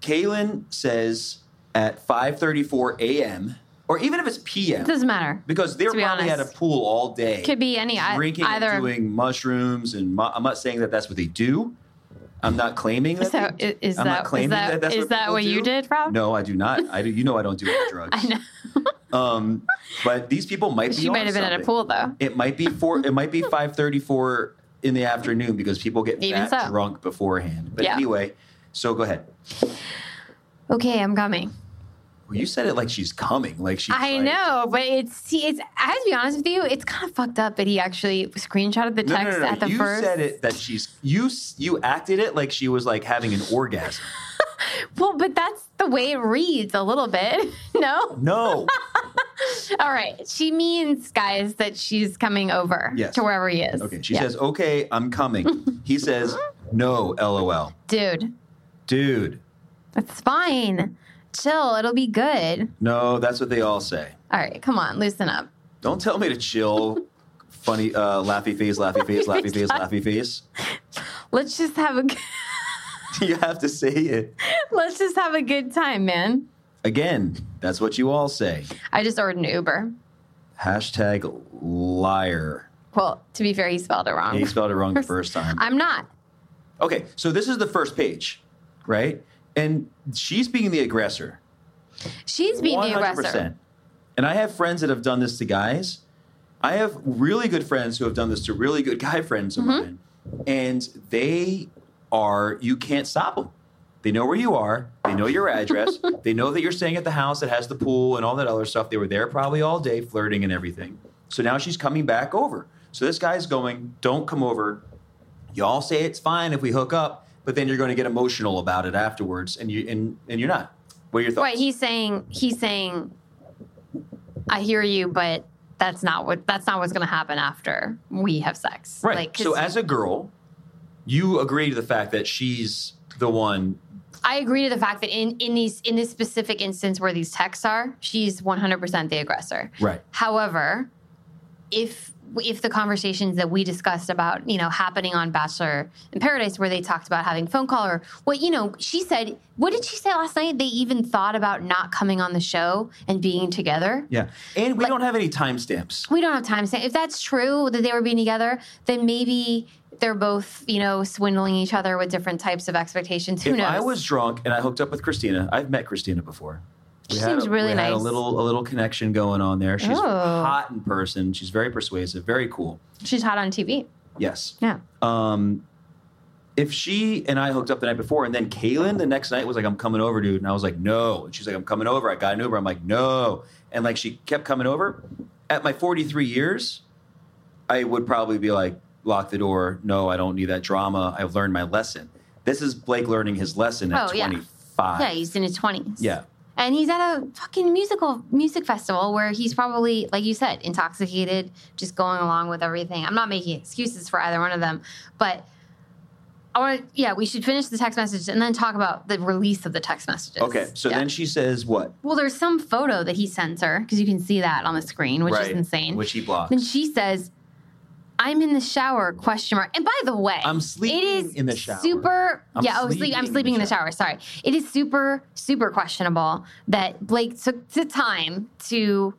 Caelynn says at 5:34 a.m. or even if it's p.m. It doesn't matter. because they're be probably honest. at a pool all day. Could be any I- drinking either. and doing mushrooms, and mu- I'm not saying that that's what they do. I'm not claiming that. Is that- they- is I'm that- not is claiming that- that. that's is what that what you did, Rob? No, I do not. I do. You know, I don't do any drugs. I know. Um, but these people might be. She might have been at a pool though. It might be four. It might be 5:34 in the afternoon because people get Even that so. drunk beforehand. But Yeah. anyway, so go ahead. Okay, I'm coming. Well, you said it like she's coming, like she's. I like- know, but it's see, it's. I have to be honest with you. It's kind of fucked up that he actually screenshotted the text no, no, no. at the you first. said it that she's you. You acted it like she was like having an orgasm. Well, but that's the way it reads a little bit. no. No. All right. She means, guys, that she's coming over Yes. to wherever he is. Okay. She Yeah. says, "Okay, I'm coming." He says, "No, lol." "Dude, Dude, it's fine. Chill. It'll be good." no, that's what they all say. All right, come on, loosen up. Don't tell me to chill. Funny, uh, laughy face, laughy face, laughy face, laughy face. Let's just have a. g- You have to say it Let's just have a good time, man. again. That's what you all say. I just ordered an Uber. Hashtag liar. Well, to be fair, he spelled it wrong. He spelled it wrong the first time. I'm not. Okay, so this is the first page, right? And she's being the aggressor. She's being the aggressor. And I have friends that have done this to guys. I have really good friends who have done this to really good guy friends of Mm-hmm. mine. And they are, you can't stop them. They know where you are. They know your address. they know that you're staying at the house that has the pool and all that other stuff. They were there probably all day flirting and everything. So now she's coming back over. So this guy's going, don't come over. Y'all say it's fine if we hook up, but then you're going to get emotional about it afterwards, and you and, and you're not. What are your thoughts? Right, he's saying he's saying I hear you, but that's not what that's not what's going to happen after we have sex. Right. Like, so as a girl, you agree to the fact that she's the one. I agree to the fact that in in these in this specific instance where these texts are, she's 100% the aggressor. Right. However, if if the conversations that we discussed about you know happening on Bachelor in Paradise, where they talked about having a phone call or what you know, she said, what did she say last night? They even thought about not coming on the show and being together. Yeah. And we Like- don't have any timestamps. We don't have time to if that's true that they were being together, then maybe they're both you know swindling each other with different types of expectations. Who if knows? I was drunk and I hooked up with Kristina, I've met Kristina before. She had seems a, really we Had a nice. little a little connection going on there. She's Oh. hot in person. She's very persuasive, very cool. She's hot on TV. Yes. Yeah. Um, if she and I hooked up the night before, and then Caelynn the next night was like, "I'm coming over, dude," and I was like, "No," and she's like, "I'm coming over. I got an Uber." I'm like, "No," and like she kept coming over. At my 43 years, I would probably be like, "Lock the door. No, I don't need that drama. I've learned my lesson." This is Blake learning his lesson at Oh, yeah. 25. Yeah, he's in his twenties. Yeah. And he's at a fucking musical music festival where he's probably, like you said, intoxicated, just going along with everything. I'm not making excuses for either one of them, but I want to. Yeah, we should finish the text message and then talk about the release of the text messages. Okay, so Yeah. then she says what? well, there's some photo that he sends her because you can see that on the screen, which right. is insane. Which he blocks. then she says, "I'm in the shower?" Question mark. And by the way, I'm sleeping it is in the shower. Super. I'm yeah, oh, sleep, I'm sleeping sleeping in the shower. Sorry, it is super super questionable that Blake took the time to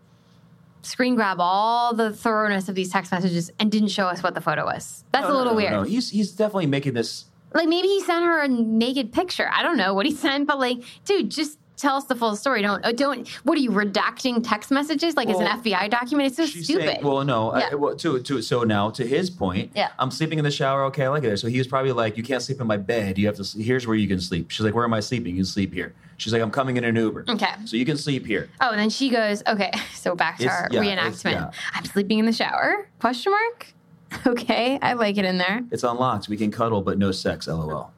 screen grab all the thoroughness of these text messages and didn't show us what the photo was. That's No, a little no, no, weird. no. He's he's definitely making this Like maybe he sent her a naked picture. I don't know what he sent, but like, dude, just tell us the full story. Don't uh, don't. What are you redacting text messages like Well, it's an FBI document? It's so stupid. saying- well, no. Yeah. I, well, to, to, so now, to his point, Yeah. I'm sleeping in the shower. Okay, I like it there. So he was probably like, "You can't sleep in my bed. You have to. Here's where you can sleep." She's like, "Where am I sleeping? You can sleep here." She's like, "I'm coming in an Uber." Okay. So you can sleep here. Oh, and then she goes, okay, so back to It's- our yeah, reenactment. yeah. I'm sleeping in the shower? Question mark? Okay, I like it in there. It's unlocked. We can cuddle, but no sex. LOL.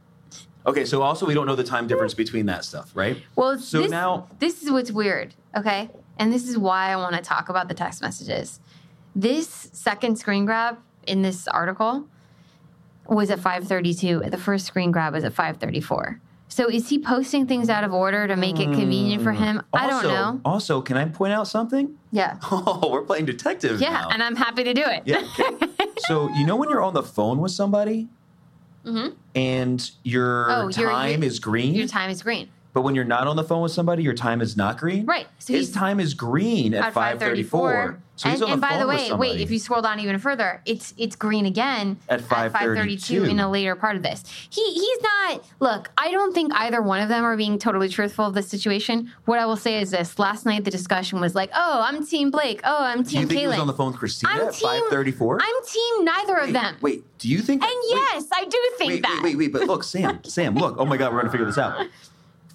Okay. So also, we don't know the time difference between that stuff, right? Well, So this, now- this is what's weird, okay? And this is why I want to talk about the text messages. This second screen grab in this article was at 5:32. The first screen grab was at 5:34. So is he posting things out of order to make it convenient for him? I don't know. Also, can I point out something? Yeah. Oh, we're playing detective Yeah, now. and I'm happy to do it. Yeah. okay. so you know when you're on the phone with somebody and your Mm-hmm. Oh, time you- is green, Your time is green. But when you're not on the phone with somebody, your time is not green. Right. So His time is green at, at 5:34. So he's and, the and by the way, wait, if you scroll down even further, it's it's green again At 5:32. in a later part of this. He he's not look, I don't think either one of them are being totally truthful of this situation. What I will say is this last night the discussion was like, Oh, I'm team Blake. Oh, I'm team do you team think he was on the phone with Kristina I'm at team 5:34? I'm team neither of them. Wait, do you think? And wait, yes, I do think wait, that. wait, wait, wait, but look, Sam, Sam, look. Oh my God, we're gonna figure this out.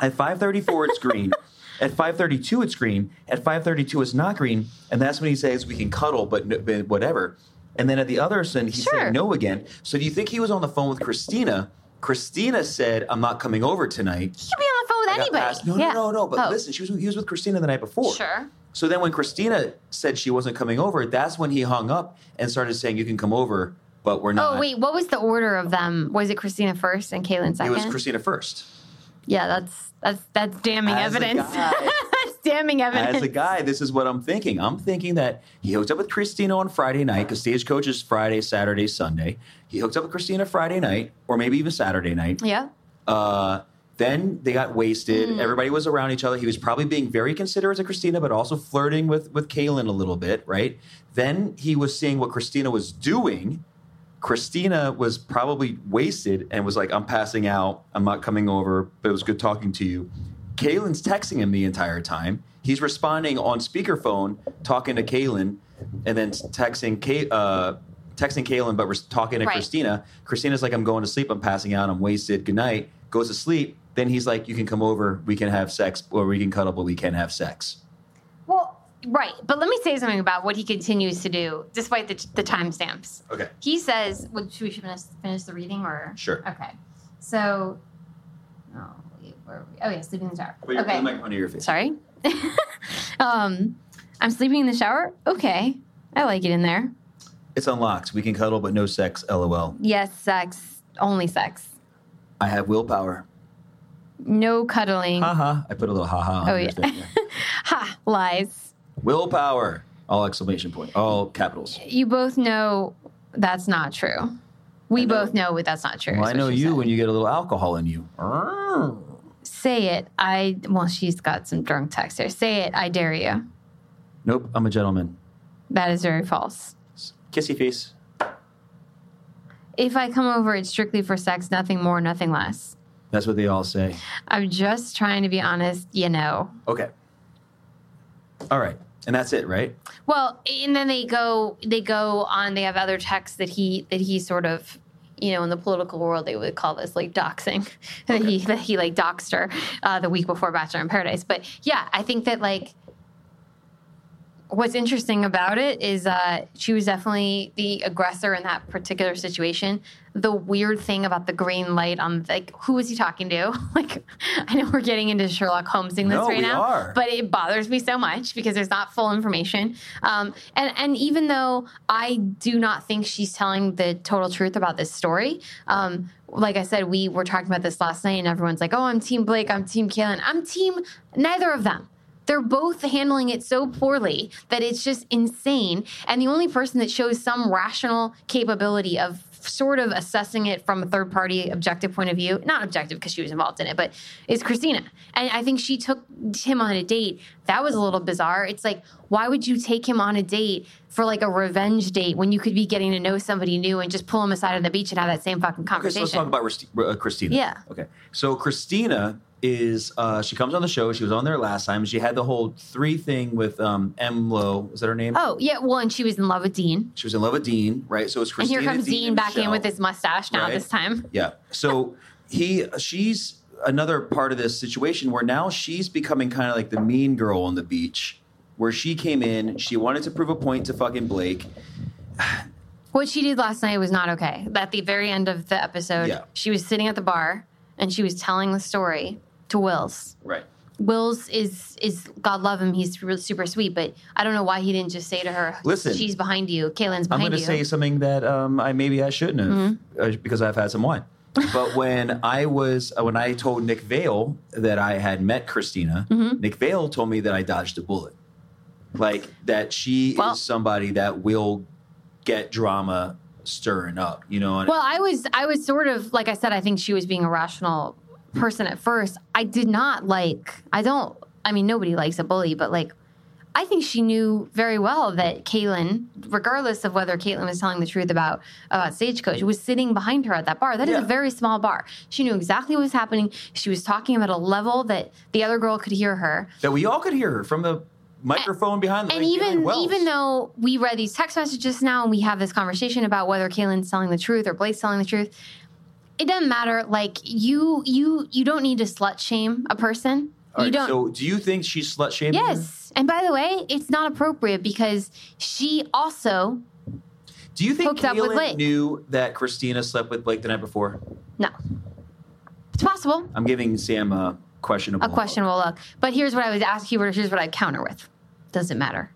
At 5:34, it's green. At 5:32, it's green. At 5:32, it's not green, and that's when he says we can cuddle, but, but whatever. And then at the other end, he Sure. saying no again. So do you think he was on the phone with Kristina? Kristina said, "I'm not coming over tonight." He could be on the phone with I anybody. passed- No, yeah. no, no, no. But Oh, listen, she was he was with Kristina the night before. Sure. So then when Kristina said she wasn't coming over, that's when he hung up and started saying, "You can come over, but we're oh, not." Oh wait, what was the order of them? Was it Kristina first and It second? was Kristina first. Yeah, that's that's that's damning As evidence. that's damning evidence. As a guy, this is what I'm thinking. I'm thinking that he hooked up with Kristina on Friday night because Stagecoach is Friday, Saturday, Sunday. He hooked up with Kristina Friday night, or maybe even Saturday night. yeah. Uh, then they got wasted. Hmm. Everybody was around each other. He was probably being very considerate to Kristina, but also flirting with with Caelynn a little bit, right? Then he was seeing what Kristina was doing. Kristina was probably wasted and was like, "I'm passing out. I'm not coming over, but it was good talking to you." Caelynn's texting him the entire time. He's responding on speakerphone, talking to Caelynn, and then texting Kay, uh, texting Caelynn, but we're talking to Right. Kristina. Kristina's like, "I'm going to sleep. I'm passing out. I'm wasted. Good night." Goes to sleep. Then he's like, "You can come over. We can have sex, or we can cuddle, but we can't have sex." Well, right. But let me say something about what he continues to do, despite the, the timestamps. Okay. He says, well, should we finish, finish the reading or? Sure. Okay. So, oh, wait, where are we? Oh, yeah, sleeping in the shower. Put your, put okay. the to your face. Sorry. um, I'm sleeping in the shower? Okay. I like it in there. It's unlocked. We can cuddle, but no sex. LOL. Yes, sex. Only sex. I have willpower. No cuddling. Haha. I put a little haha on Oh, yeah. Ha! Lies. Willpower. All exclamation point. All capitals. You both know that's not true. We know. both know that's not true. Well, I know you said. when you get a little alcohol in you. Say it. I well, she's got some drunk text here. Say it. I dare you. Nope, I'm a gentleman. That is very false. Kissy face. If I come over, it's strictly for sex, nothing more, nothing less. That's what they all say. I'm just trying to be honest, you know. Okay. All right. And that's it, right? Well, and then they go they go on they have other texts that he that he sort of you know, in the political world, they would call this like doxing. that he that he like doxed her uh, the week before Bachelor in Paradise. But yeah, I think that like what's interesting about it is uh, she was definitely the aggressor in that particular situation. The weird thing about the green light on like who was he talking to? like I know we're getting into Sherlock Holmesing this No, right now, are. but it bothers me so much because there's not full information. Um, and and even though I do not think she's telling the total truth about this story. Um, like I said, we were talking about this last night, and everyone's like, "Oh, I'm Team Blake. I'm Team Caelynn. I'm Team neither of them." They're both handling it so poorly that it's just insane. And the only person that shows some rational capability of sort of assessing it from a third party objective point of view, not objective because she was involved in it, but is Kristina. And I think she took him on a date. That was a little bizarre. It's like, why would you take him on a date for like a revenge date when you could be getting to know somebody new and just pull him aside on the beach and have that same fucking Okay, so conversation? let's talk about uh, Kristina. Yeah. Okay. So Kristina is uh, she comes on the show. She was on there last time. She had the whole three thing with um, Emlo. Is that her name? oh, yeah. Well, and she was in love with Dean. She was in love with Dean, right? So it's And here comes Dean, back in with his mustache now Right. this time. Yeah. So he, she's another part of this situation where now she's becoming kind of like the mean girl on the beach, where she came in, she wanted to prove a point to fucking Blake. What she did last night was not okay. At the very end of the episode, Yeah. she was sitting at the bar and she was telling the story to Wills. Right. Wills is is God love him. He's really super sweet, but I don't know why he didn't just say to her, Listen, she's behind you, Caelynn's behind you." I'm going to say something that um, I maybe I shouldn't have Mm-hmm. uh, because I've had some wine. but when I was uh, when I told Nick Viall that I had met Kristina, Mm-hmm. Nick Viall told me that I dodged a bullet. Like that she Well- is somebody that will get drama stirring up, you know. Well, I was I was sort of like I said. I think she was being a rational person at first. I did not like. I don't. I mean, nobody likes a bully, but like, I think she knew very well that Caelynn, regardless of whether Caelynn was telling the truth about about Stagecoach, was sitting behind her at that bar. That is Yeah. a very small bar. She knew exactly what was happening. She was talking about a level that the other girl could hear her. that we all could hear her from the microphone behind the And like, even even though we read these text messages now and we have this conversation about whether Caelynn's telling the truth or Blake's telling the truth, it doesn't matter. Like you you you don't need to slut shame a person. All you right, don't. So do you think she's slut shaming? her? yes. And by the way, it's not appropriate because she also Do you think Hooked up with Caelynn Blake. knew that Kristina slept with Blake the night before? no. It's possible. I'm giving Sam a questionable. A questionable look. But here's what I was asking you. Here's what I counter with. Doesn't matter.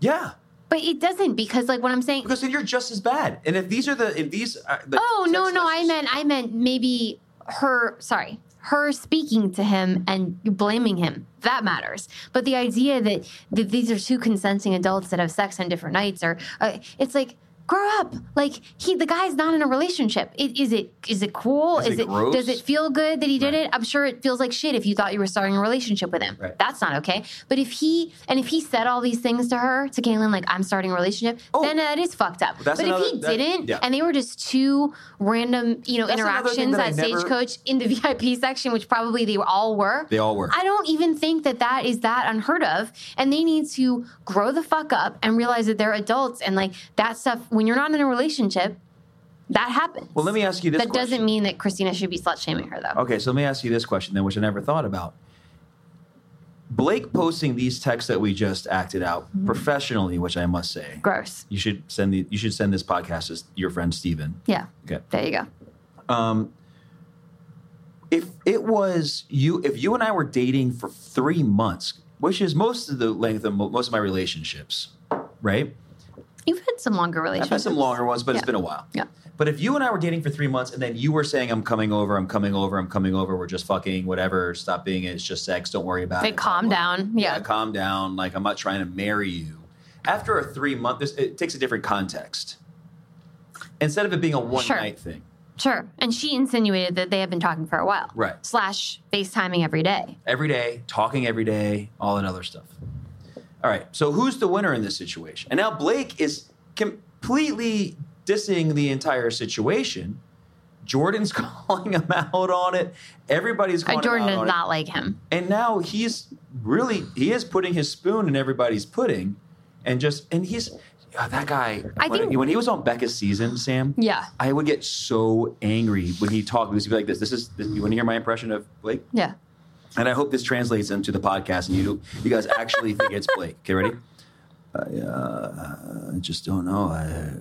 Yeah, But it doesn't because like what I'm saying. because then you're just as bad. And if these are the if these are the Oh no, no, I meant I meant maybe her sorry, her speaking to him and blaming him. That matters. But the idea that, that these are two consenting adults that have sex on different nights or uh, it's like grow up. Like he the guy's not in a relationship. It, is it is it cool? Is it gross? does it feel good that he did Right. it? I'm sure it feels like shit if you thought you were starting a relationship with him. Right. That's not okay. But if he and if he said all these things to her, to Caelynn, like I'm starting a relationship, Oh. then that is fucked up. But another- if he that- didn't, yeah. and they were just two random, you know, That's interactions at never- Stagecoach in the VIP section, which probably they all were. They all were. I don't even think that that is that unheard of, and they need to grow the fuck up and realize that they're adults and like that stuff. When you're not in a relationship, that happens. Well, let me ask you this. that question. doesn't mean that Kristina should be slut shaming her, though. Okay, so let me ask you this question then, which I never thought about. Blake posting these texts that we just acted out Mm-hmm. professionally, which I must say, Gross. you should send the you should send this podcast to your friend Steven. Yeah. Okay. There you go. Um, if it was you, if you and I were dating for three months, which is most of the length of mo- most of my relationships, right? You've had some longer I've relationships. had some longer ones, but it's been a while. Yeah. But if you and I were dating for three months and then you were saying, I'm coming over, I'm coming over, I'm coming over, we're just fucking, whatever, stop being it, it's just sex, don't worry about Like, it. calm down. Yeah. calm down. Like, I'm not trying to marry you. After a three month, this, it takes a different context. Instead of it being a one Sure. night thing. Sure. And she insinuated that they had been talking for a while. Right. Slash FaceTiming every day. Every day, talking every day, all that other stuff. All right. So who's the winner in this situation? And now Blake is completely dissing the entire situation. Jordan's calling him out on it. Everybody's Uh, calling Jordan him out does on not like him. And now he's really he is putting his spoon in everybody's pudding, and just and he's oh, that guy. I when, think- when he was on Becca's season, Sam. Yeah. I would get so angry when he talked because he'd be like this. This is this, you want to hear my impression of Blake? Yeah. And I hope this translates into the podcast, and you you guys actually think it's Blake. Okay, ready? I, uh, I just don't know. I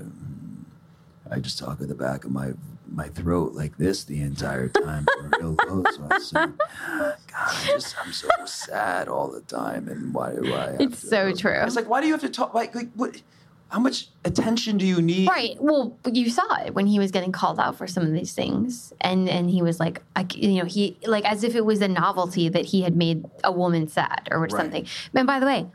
I just talk at the back of my my throat like this the entire time, real low. So I say, God, I just I'm so sad all the time, and why do I? It's to-" so true. It's like, why do you have to talk? Like, like what? How much attention do you need? Right. Well, you saw it when he was getting called out for some of these things, and and he was like, I, you know, he like as if it was a novelty that he had made a woman sad or Right. something. And by the way,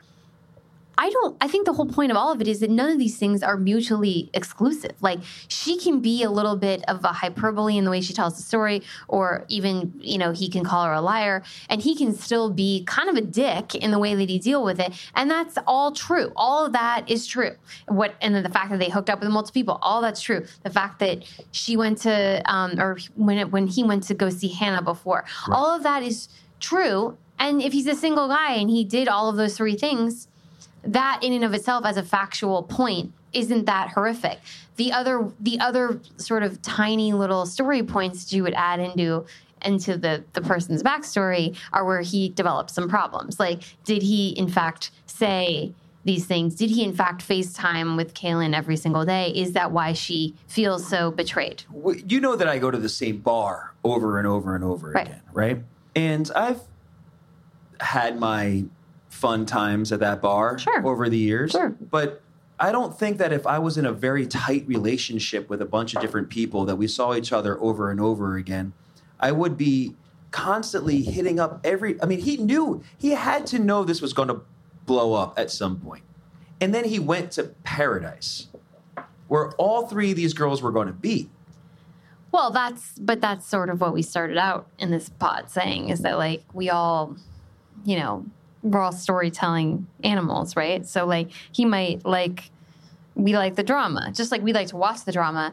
I don't. I think the whole point of all of it is that none of these things are mutually exclusive. Like she can be a little bit of a hyperbole in the way she tells the story, or even you know he can call her a liar, and he can still be kind of a dick in the way that he deal with it, and that's all true. All of that is true. What and then the fact that they hooked up with multiple people, all that's true. The fact that she went to um, or when it, when he went to go see Hannah before, all of that is true. And if he's a single guy and he did all of those three things that in and of itself as a factual point isn't that horrific. The other the other sort of tiny little story points that you would add into into the the person's backstory are where he developed some problems. Like did he in fact say these things? Did he in fact facetime with Caelynn every single day? Is that why she feels so betrayed? You know that I go to the same bar over and over and over Right. again, right? And I've had my fun times at that bar Sure. over the years. Sure. But I don't think that if I was in a very tight relationship with a bunch of different people that we saw each other over and over again, I would be constantly hitting up every. I mean, he knew he had to know this was going to blow up at some point, and then he went to paradise, where all three of these girls were going to be. Well, that's but that's sort of what we started out in this pod saying is that like we all, you know, we're all storytelling animals, right? So like he might like we like the drama, just like we like to watch the drama.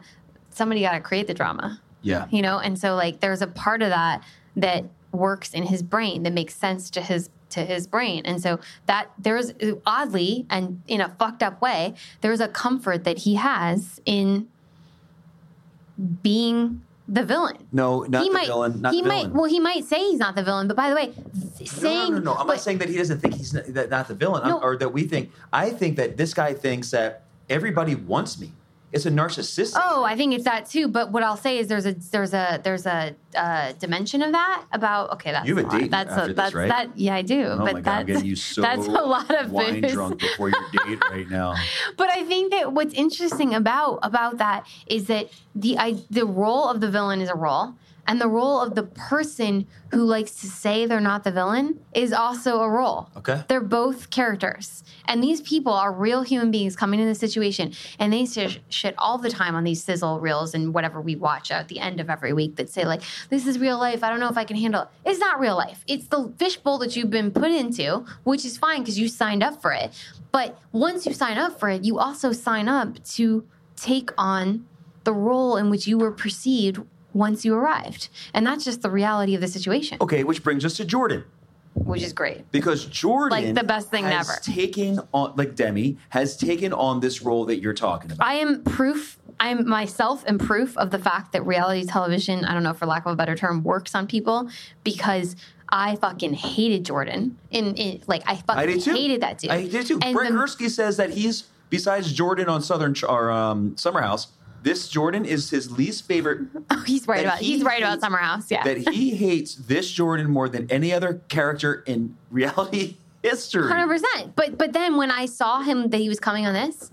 Somebody got to create the drama, Yeah. you know, and so like there's a part of that that works in his brain that makes sense to his to his brain, and so that there's oddly and in a fucked up way, there's a comfort that he has in being the villain No, not he the might, villain. Not he the might, villain. well, he might say he's not the villain, but by the way, saying, no, no, no, no. I'm but- not saying that he doesn't think he's not, that, not the villain, No. or that we think. I think that this guy thinks that everybody wants me. It's a narcissistic. Oh, I think it's that too. But what I'll say is there's a there's a there's a uh, dimension of that about okay that's You have a lot. date that's after a, this, that's right? that yeah I do Oh but my god, I'm that's getting you so that's a lot of wine booze. drunk before your date right now. But I think that what's interesting about about that is that the I, the role of the villain is a role, and the role of the person who likes to say they're not the villain is also a role. Okay. They're both characters. And these people are real human beings coming in this situation. And they say shit all the time on these sizzle reels and whatever we watch at the end of every week that say, like, this is real life. I don't know if I can handle it. It's not real life. It's the fishbowl that you've been put into, which is fine because you signed up for it. But once you sign up for it, you also sign up to take on the role in which you were perceived once you arrived. And that's just the reality of the situation, Okay, which brings us to Jordan. which is great. Because Jordan Like, the best thing ever. taken on like Demi has taken on this role that you're talking about. I am proof. I'm myself am proof of the fact that reality television, I don't know for lack of a better term, works on people because I fucking hated Jordan. In, in like I fucking I did too. hated that dude. I did too. And Brett the- Gursky says that he's besides Jordan on Southern or um, Summer House. This Jordan is his least favorite. Oh, he's right about he he's right about hates- Summer House. Yeah. That he hates this Jordan more than any other character in reality history. Hundred percent. But but then when I saw him that he was coming on this,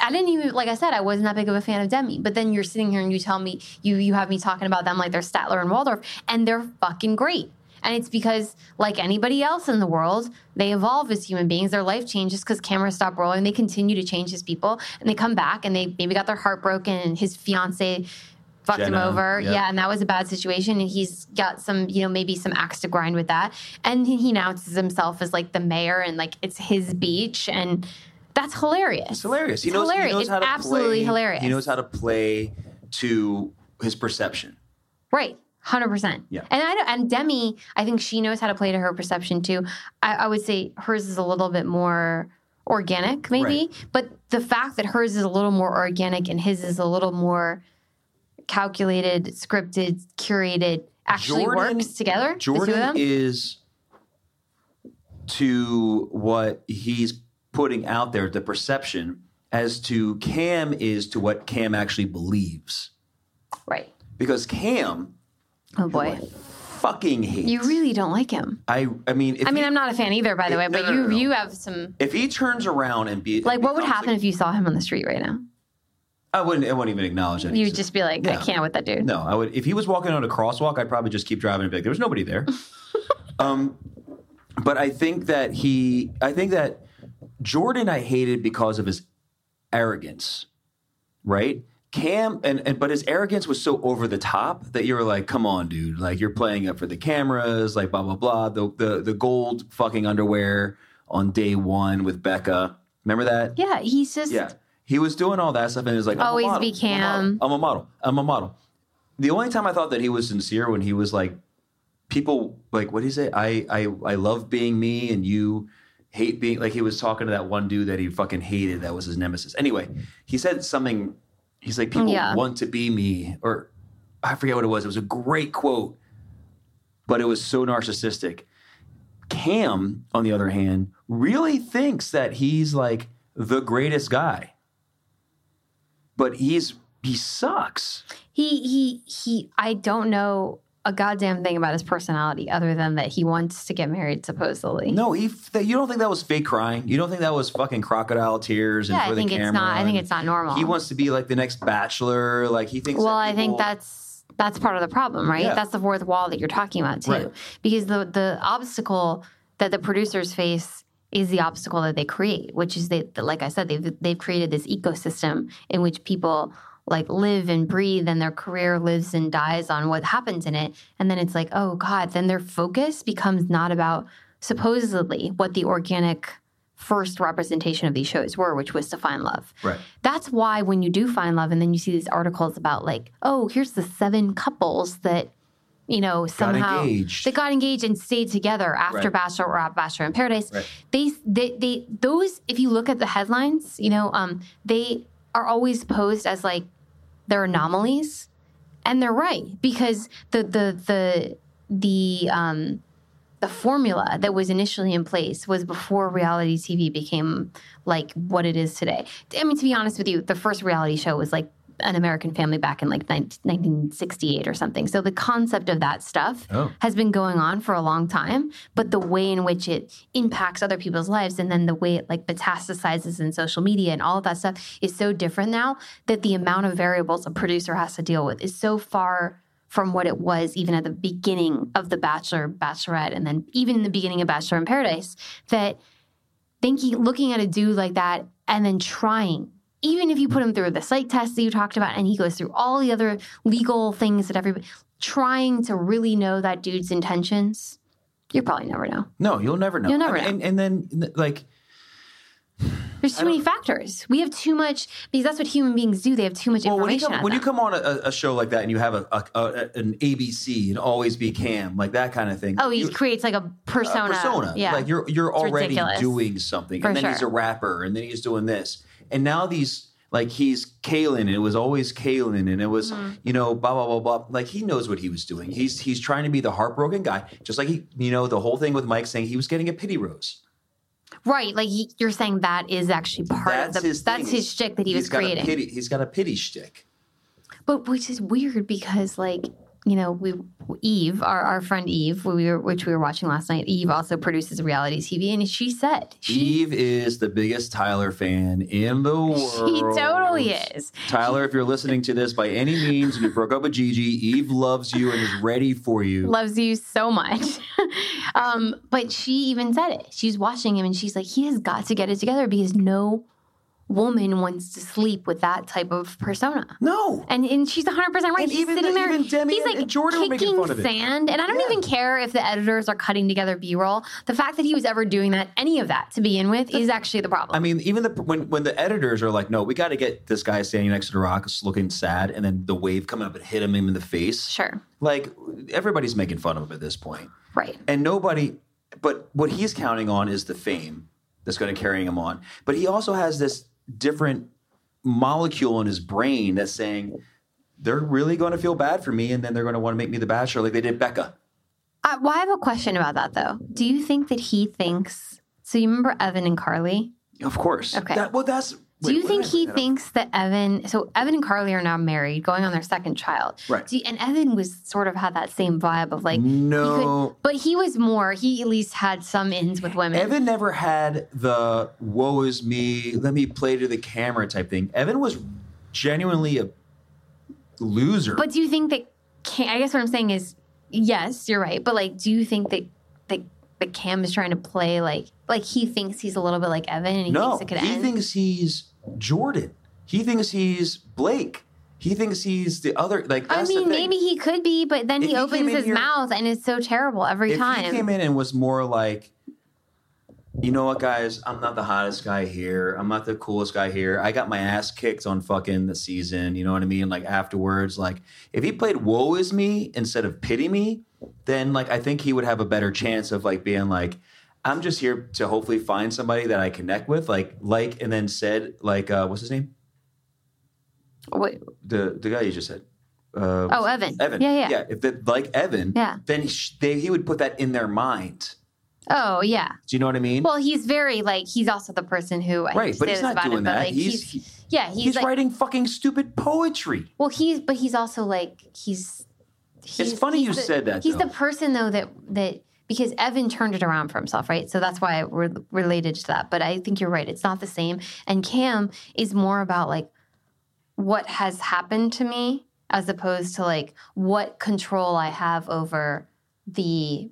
I didn't even like I said I wasn't that big of a fan of Demi. But then you're sitting here and you tell me you you have me talking about them like they're Statler and Waldorf, and they're fucking great. And it's because, like anybody else in the world, they evolve as human beings. Their life changes because cameras stop rolling. They continue to change as people, and they come back and they maybe got their heart broken, and his fiance fucked him over. yep. Yeah, and that was a bad situation. And he's got some, you know, maybe some axe to grind with that. And he he announces himself as like the mayor and like it's his beach. And that's hilarious. It's hilarious. He It's knows, hilarious. He knows It's how to absolutely play, hilarious. He knows how to play to his perception. Right. Hundred percent. Yeah. And I don't, and Demi, I think she knows how to play to her perception too. I, I would say hers is a little bit more organic, maybe. But the fact that hers is a little more organic and his is a little more calculated, scripted, curated, actually Jordan- works together. the two of Jordan is to what he's putting out there, the perception, as to Cam is to what Cam actually believes. right. Because Cam Oh boy. fucking hates. You really don't like him. I. I mean, if I mean, he, I'm not a fan either, by the No, way. But no, you no, no. you have some if he turns around and be like, what would happen a- if you saw him on the street right now? I wouldn't. I wouldn't even acknowledge that. You'd just be like, I can't with that dude. No, I would. If he was walking on a crosswalk, I'd probably just keep driving and be like, "There was nobody there." um, but I think that he. I think that Jordan, I hated because of his arrogance, right? Cam and, and but his arrogance was so over the top that you were like, "Come on, dude! Like you're playing up for the cameras, like blah blah blah." The the the gold fucking underwear on day one with Becca. Remember that? Yeah, he's just Yeah. He was doing all that stuff and he was like, I'm a Always model. be Cam. I'm a model. I'm a model. The only time I thought that he was sincere when he was like, people like, what do you say? I, I, I love being me and you hate being like he was talking to that one dude that he fucking hated that was his nemesis. Anyway, he said something. He's like, oh, people Yeah. want to be me, or I forget what it was. It was a great quote, but it was so narcissistic. Cam, on the other hand, really thinks that he's like the greatest guy. But he's he sucks. he he he. I don't know a goddamn thing about his personality other than that he wants to get married supposedly. No, he. That, you don't think that was fake crying? You don't think that was fucking crocodile tears? And Yeah, I think it's not- I think it's not normal. He wants to be like the next Bachelor. Like he thinks. Well, that I think that's that's part of the problem, right? Yeah. That's the fourth wall that you're talking about too. Right. Because the the obstacle that the producers face is the obstacle that they create, which is they like I said, they've they've created this ecosystem in which people like live and breathe and their career lives and dies on what happens in it. And then it's like, oh God, then their focus becomes not about supposedly what the organic first representation of these shows were, which was to find love. Right. That's why when you do find love and then you see these articles about like, oh, here's the seven couples that, you know, somehow engaged. that got engaged and stayed together after Right. Bachelor or at Bachelor in Paradise. Right. They, they, they, those, if you look at the headlines, you know, um, they are always posed as like they're anomalies, and they're right because the the the the um the formula that was initially in place was before reality TV became like what it is today. I mean, to be honest with you, the first reality show was like an American Family back in like 19- 1968 or something. So the concept of that stuff Oh. has been going on for a long time, but the way in which it impacts other people's lives and then the way it like metastasizes in social media and all of that stuff is so different now that the amount of variables a producer has to deal with is so far from what it was even at the beginning of The Bachelor, Bachelorette, and then even in the beginning of Bachelor in Paradise that thinking looking at a dude like that and then trying even if you put him through the psych test that you talked about and he goes through all the other legal things that everybody trying to really know that dude's intentions you'll probably never know. No, you'll never know. You'll never and, and, and then like there's too many factors. We have too much because that's what human beings do. They have too much Well, when you information come when you come on a, a show like that and you have a, a, a an ABC and always be cam like that kind of thing. oh he creates like a a persona. persona. yeah. Like you're you're It's already ridiculous. doing something, For and then he's a rapper, and then he's doing this, and now these like he's Caelynn, and it was always Caelynn, and it was Mm-hmm. you know blah blah blah blah. Like he knows what he was doing. He's he's trying to be the heartbroken guy, just like he you know the whole thing with Mike saying he was getting a pity rose. right like he, you're saying that is actually part That's of the his that's thing. his shtick that he He's was creating pity- he's got a pity shtick. But which is weird because like you know we Eve our, our friend Eve we were, which we were watching last night Eve also produces reality TV and she said she Eve is the biggest Tyler fan in the world. she totally is Tyler, if you're listening to this by any means and you broke up with Gigi, Eve loves you and is ready for you. loves you so much um but she even said it she's watching him and she's like he has got to get it together because no woman wants to sleep with that type of persona no. And, and she's 100% right. And He's even sitting there. even Demi he's like and Jordan making kicking fun of it. sand. And I don't Yeah. even care if the editors are cutting together B roll. The fact that he was ever doing that, any of that to begin with, is actually the problem. I mean, even the when when the editors are like, no, we got to get this guy standing next to the rock, looking sad, and then the wave coming up and hit him in the face. sure. Like everybody's making fun of him at this point, Right. and nobody. But what he's counting on is the fame that's going to carry him on. But he also has this different molecule in his brain that's saying they're really going to feel bad for me, and then they're going to want to make me the bachelor, like they did Becca. Uh, well, I have a question about that, though. Do you think that he thinks. So you remember Evan and Carly? Of course. Okay. That, well, that's. Do you think he thinks that Evan? So Evan and Carly are now married, going on their second child. Right. You- and Evan was sort of had that same vibe of like, he No. could- but he was more. He at least had some ins with women. Evan never had the "woe is me, let me play to the camera" type thing. Evan was genuinely a loser. But do you think that? I guess what I'm saying is, yes, you're right. But like, do you think that that that Cam is trying to play like like he thinks he's a little bit like Evan and he no, thinks it could he end? thinks he's Jordan. He thinks he's Blake. He thinks he's the other. Like I mean, maybe he could be, but then If he opens his here- mouth and it's so terrible every if time. he came in and was more like, you know what, guys, I'm not the hottest guy here. I'm not the coolest guy here. I got my ass kicked on fucking the season. You know what I mean? Like afterwards, like if he played "Woe is me" instead of "Pity me," then like I think he would have a better chance of like being like. I'm just here to hopefully find somebody that I connect with, like, like, and then said, like, uh, what's his name? Wait, The the guy you just said. Uh, oh, Evan. Evan. Yeah, yeah. Yeah. If they, like Evan, Yeah. then he, sh- they, he would put that in their mind. Oh, yeah. Do you know what I mean? Well, he's very like he's also the person who I Right, but he's not doing him, but that. like He's- he's, he- yeah, he's, he's like writing fucking stupid poetry. well, he's but he's also like he's he's- funny he's you the- said that, He's though. the person though that that because Evan turned it around for himself, right? So that's why we're related to that. But I think you're right; it's not the same. And Cam is more about like what has happened to me as opposed to like what control I have over the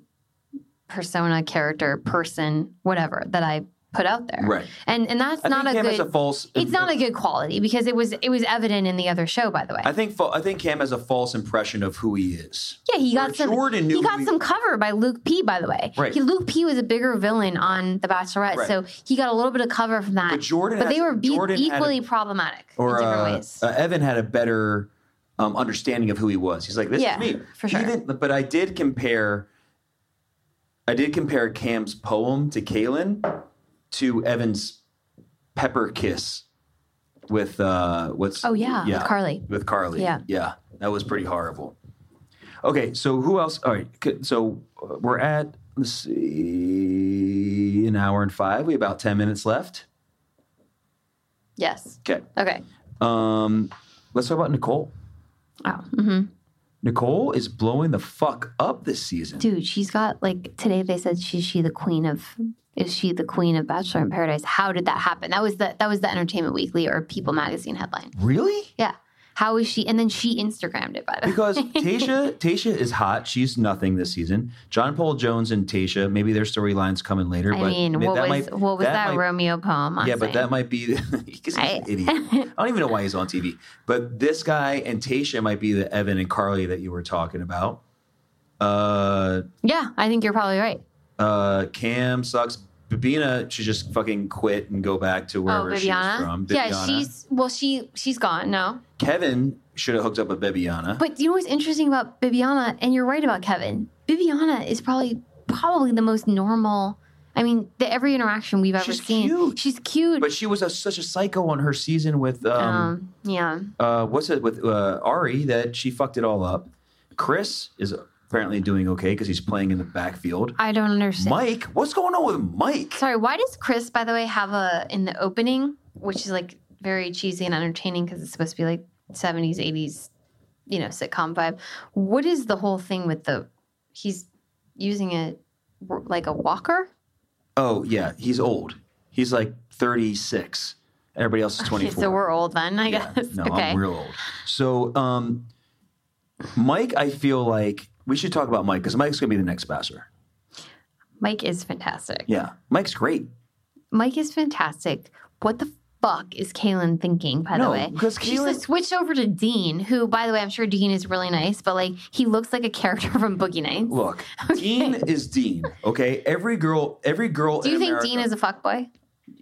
persona, character, person, whatever that I put out there. Right. And and that's I not a Cam good. a false. it's not a good quality because it was it was evident in the other show. By the way, I think I think Cam has a false impression of who he is. Yeah, he Where got some. Jordan knew he got who some cover by Luke P. By the way, Right. He, Luke P. was a bigger villain on The Bachelorette, Right. so he got a little bit of cover from that. But Jordan but they were be- Jordan a- equally problematic Or in different uh, ways. uh, Evan had a better um, understanding of who he was. He's like, this Yeah, is me. for He sure. didn't- but I did compare. I did compare Cam's poem to Caelynn to Evan's pepper kiss with uh what's Oh, yeah, with Carly. with Carly Yeah. yeah that was pretty horrible okay so who else all right so uh, we're at let's see an hour and five we have about 10 minutes left yes. okay Okay. um let's talk about Nicole Oh, hmm Nicole is blowing the fuck up this season dude, she's got like today. They said she's she the queen of. Is she the queen of Bachelor in Paradise? How did that happen? That was the that was the Entertainment Weekly or People Magazine headline. really Yeah. How is she? And then she Instagrammed it by the way. because Tayshia Tayshia is hot. She's nothing this season. John Paul Jones and Tayshia, maybe their storylines coming later. I but mean, that what was might- what was that, might- Romeo poem? I'm Yeah, but that might be because he's I- an idiot. I don't even know why he's on TV. But this guy and Tayshia might be the Evan and Carly that you were talking about. Uh, Yeah, I think you're probably right. uh, Cam sucks. Babina should just fucking quit and go back to wherever oh, she's Bibiana. from. Yeah, she's well, she she's gone. No, Kevin should have hooked up with Bibiana. but you know what's interesting about Bibiana, and you're right about Kevin. Bibiana is probably probably the most normal. I mean, the every interaction we've ever She's seen, cute. she's cute. But she was a, such a psycho on her season with um, um, yeah, uh, what's it with uh, Ari that she fucked it all up. Chris is apparently doing okay because he's playing in the backfield. I don't understand. Mike, what's going on with Mike? Sorry, why does Chris, by the way, have a in the opening, which is like very cheesy and entertaining because it's supposed to be like 70s, 80s, you know, sitcom vibe. What is the whole thing with the? He's using it like a walker. Oh yeah, he's old. He's like thirty six. Everybody else is twenty Okay, so we're old then, I Yeah, guess. no, okay. I'm real old. So um, Mike, I feel like we should talk about Mike because Mike's gonna be the next bachelor. Mike is fantastic. Yeah, Mike's great. Mike is fantastic. What the fuck is Caelynn thinking, by No, the way? because She's Caelynn- switched over to Dean, who, by the way, I'm sure Dean is really nice, but like he looks like a character from Boogie Nights. Look, Dean is Dean. Okay, every girl, every girl. Do you in think America- Dean is a fuckboy?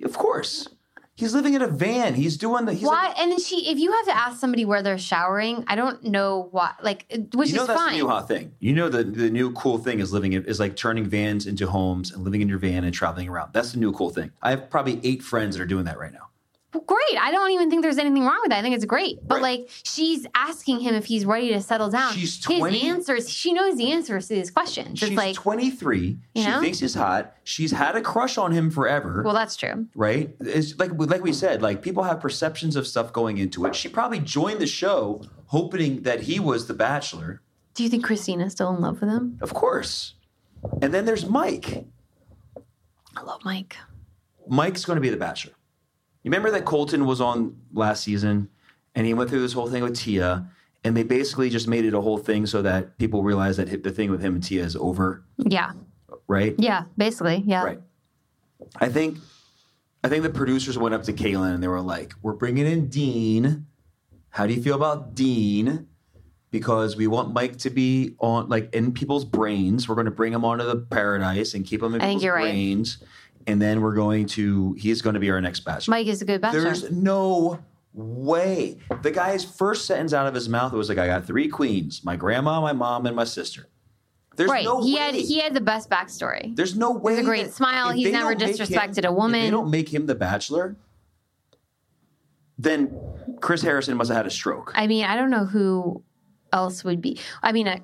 Of course, he's living in a van. He's doing the. He's why? Like, and then she, if you have to ask somebody where they're showering, I don't know why. Like, which you know is that's fine. the new hot thing. You know the the new cool thing is living in, is like turning vans into homes and living in your van and traveling around. That's the new cool thing. I have probably eight friends that are doing that right now. Well, great. I don't even think there's anything wrong with that. I think it's great. But Right. like, she's asking him if he's ready to settle down. She's 20. His answers. She knows the answers to these questions. She's it's like, 23. You she know? thinks he's hot. She's had a crush on him forever. well, that's true. right? It's like like we said, like people have perceptions of stuff going into it. She probably joined the show hoping that he was the bachelor, Do you think Kristina's still in love with him? of course. And then there's Mike. I love Mike. Mike's going to be the bachelor. You remember that Colton was on last season and he went through this whole thing with Tia and they basically just made it a whole thing so that people realize that the thing with him and Tia is over, Yeah. right? Yeah. Basically. Yeah. Right. I think I think the producers went up to Caelynn and they were like, "We're bringing in Dean. How do you feel about Dean? Because we want Mike to be on like in people's brains. We're going to bring him onto the paradise and keep him in I people's you're right. And then we're going to he's going to be our next bachelor. Mike is a good bachelor. There's no way. The guy's first sentence out of his mouth was like, "I got three queens: my grandma, my mom, and my sister." There's right. no he way. had he had the best backstory. There's no way. a great smile. He's never disrespected him- a woman. If they don't make him the bachelor, then Chris Harrison must have had a stroke. I mean, I don't know who else would be. I mean,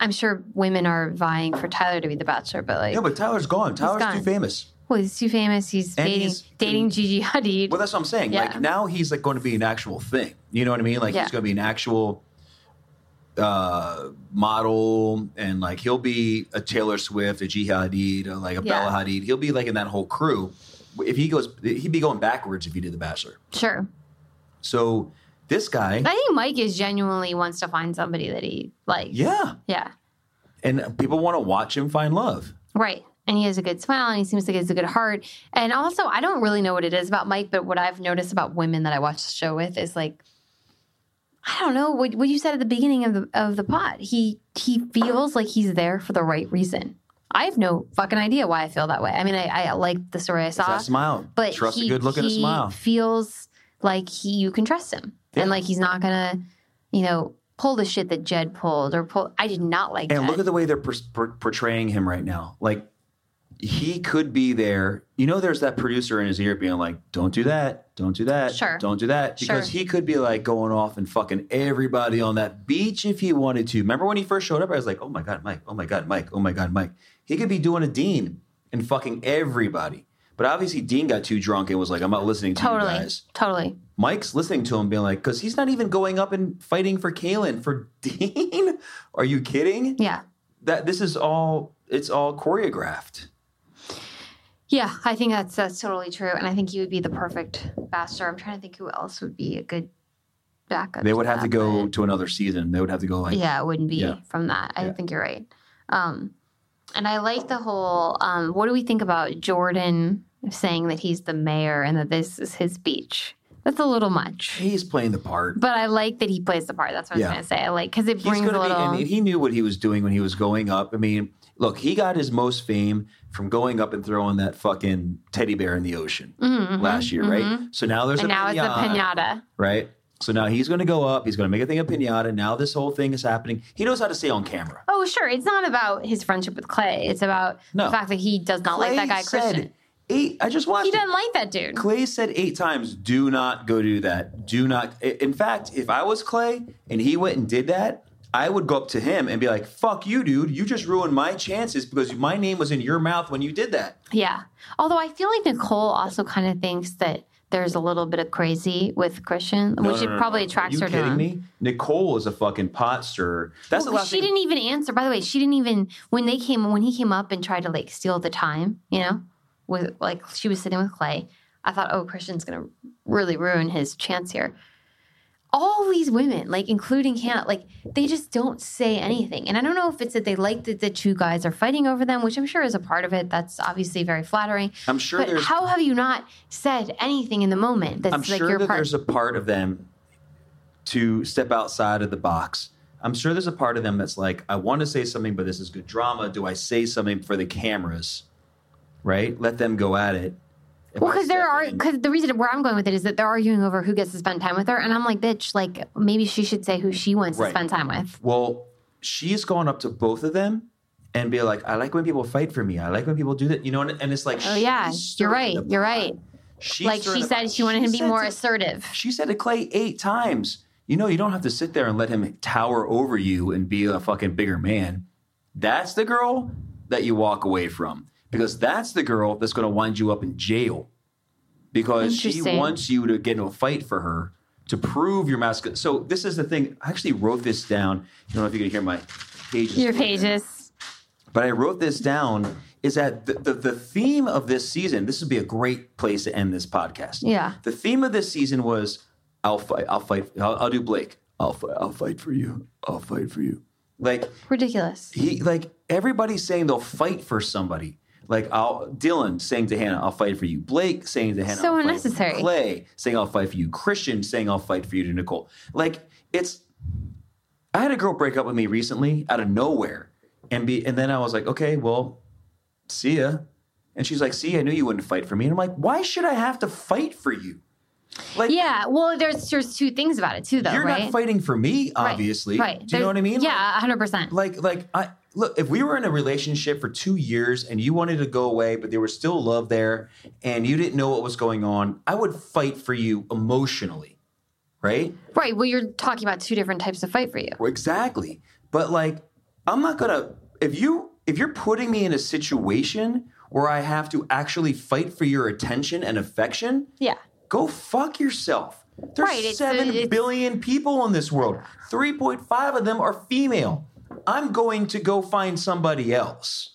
I'm sure women are vying for Tyler to be the bachelor, but like, no, but Tyler's gone. Tyler's gone. too famous. well, he's too famous. He's And dating he's- dating Gigi Hadid. Well, that's what I'm saying. Yeah. Like now he's like going to be an actual thing. You know what I mean? Like Yeah. he's going to be an actual uh, model and like he'll be a Taylor Swift, a Gigi Hadid, or like a Yeah. Bella Hadid. He'll be like in that whole crew. If he goes, he'd be going backwards if he did The Bachelor. Sure. So this guy, I think Mike is genuinely wants to find somebody that he likes. yeah, Yeah. and people want to watch him find love. Right. And he has a good smile and he seems like he has a good heart. And also, I don't really know what it is about Mike, but what I've noticed about women that I watch the show with is like, I don't know what, what you said at the beginning of the of the pod. He he feels like he's there for the right reason. I have no fucking idea why I feel that way. I mean, I, I like the story I saw, That smile, but trust he, a good look at a smile. feels like he you can trust him. And like he's not gonna, you know, pull the shit that Jed pulled or pull. I did not like And Jed. look at the way they're per- per- portraying him right now. Like he could be there. You know, there's that producer in his ear being like, "Don't do that. Don't do that. Sure. Don't do that." Because Sure. he could be like going off and fucking everybody on that beach if he wanted to. Remember when he first showed up? I was like, "Oh my god, Mike! Oh my god, Mike! Oh my god, Mike!" He could be doing a Dean and fucking everybody. But obviously, Dean got too drunk and was like, "I'm not listening to totally, you guys." totally. Mike's listening to him, being like, "Because he's not even going up and fighting for Caelynn for Dean. Are you kidding?" Yeah. that this is all it's all choreographed. Yeah, I think that's that's totally true, and I think you would be the perfect bachelor. I'm trying to think who else would be a good backup. They would have to go but- to another season. They would have to go like yeah, it wouldn't be Yeah. from that. I Yeah. think you're right. Um, and I like the whole. Um, what do we think about Jordan saying that he's the mayor and that this is his beach? That's a little much. he's playing the part. But I like that he plays the part. That's what I Yeah. was going to say. I like because it brings a be, little. and he knew what he was doing when he was going up. I mean, look, he got his most fame from going up and throwing that fucking teddy bear in the ocean Mhm, last year, mhm. right? So now there's And a now it's a pinata. right? So now he's going to go up. He's going to make a thing of pinata. Now this whole thing is happening. He knows how to stay on camera. Oh, sure. It's not about his friendship with Clay. It's about No. the fact that he does not like that guy, said Christian. Eight. I just watched. He doesn't like that dude. Clay said eight times, do not go do that. Do not. In fact, if I was Clay and he went and did that, I would go up to him and be like, fuck you, dude. You just ruined my chances because my name was in your mouth when you did that. Yeah. Although I feel like Nicole also kind of thinks that there's a little bit of crazy with Christian, No, which no, it no, probably attracts Are you her to kidding him. me? Nicole is a fucking pot stirrer. That's Well, the last she thing. didn't even answer. By the way, she didn't even when they came when he came up and tried to like steal the time. You know, with like she was sitting with Clay. I thought, oh, Christian's gonna really ruin his chance here. All these women, like including Hannah, like they just don't say anything. And I don't know if it's that they like that the two guys are fighting over them, which I'm sure is a part of it. That's obviously very flattering. I'm sure but there's. how have you not said anything in the moment? That's I'm like sure your that part. there's a part of them to step outside of the box. I'm sure there's a part of them that's like, I want to say something, but this is good drama. Do I say something for the cameras? Right? Let them go at it. If Well, because there are because the reason where I'm going with it is that they're arguing over who gets to spend time with her, and I'm like, bitch, like maybe she should say who she wants Right. to spend time with. Well, she's gone up to both of them and be like, I like when people fight for me. I like when people do that. You know, and, and it's like, Oh yeah, you're right. You're right. She's like she said, pot. she wanted him to be more to- assertive. She said to Clay eight times, you know, you don't have to sit there and let him tower over you and be a fucking bigger man. That's the girl that you walk away from because that's the girl that's going to wind you up in jail because she wants you to get into a fight for her to prove your masculine. So this is the thing. I actually wrote this down. I don't know if you can hear my pages. Your pages. But I wrote this down. Is that the, the, the theme of this season? This would be a great place to end this podcast. Yeah. The theme of this season was I'll fight. I'll fight. I'll, I'll do Blake. I'll fight. I'll fight for you. I'll fight for you. Like Ridiculous. he, like everybody's saying they'll fight for somebody. Like I'll Dylan saying to Hannah, "I'll fight for you." Blake saying to Hannah, So I'll fight for you. unnecessary. Clay saying, "I'll fight for you." Christian saying, "I'll fight for you." To Nicole, like it's. I had a girl break up with me recently out of nowhere, and be and then I was like, okay, well, see ya. And she's like, see, I knew you wouldn't fight for me. And I'm like, why should I have to fight for you? Like, Yeah. Well, there's there's two things about it too, though, you're right? not fighting for me, Right, obviously. Right. Do you There's- know what I mean? Yeah, hundred percent. Like, like I look. If we were in a relationship for two years and you wanted to go away, but there was still love there, and you didn't know what was going on, I would fight for you emotionally, right? Right. Well, you're talking about two different types of fight for you. Exactly. But like, I'm not gonna if you if you're putting me in a situation where I have to actually fight for your attention and affection, Yeah. go fuck yourself. There's Right, it's- it's- billion people in this world. 3.5 of them are female. I'm going to go find somebody else.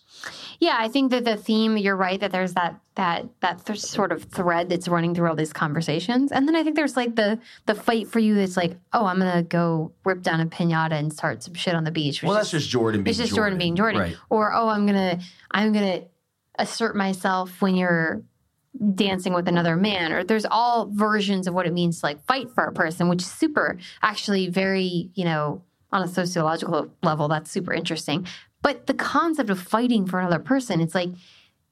Yeah, I think that the theme. You're right that there's that that that th- sort of thread that's running through all these conversations, and then I think there's like the the fight for you. That's like, oh, I'm gonna go rip down a pinata and start some shit on the beach. Well, that's just Jordan being it's just Jordan, being Jordan. Right. Or oh, I'm gonna I'm gonna assert myself when you're dancing with another man. Or there's all versions of what it means to like fight for a person, which is super actually very, you know, on a sociological level, that's super interesting. But the concept of fighting for another person, it's like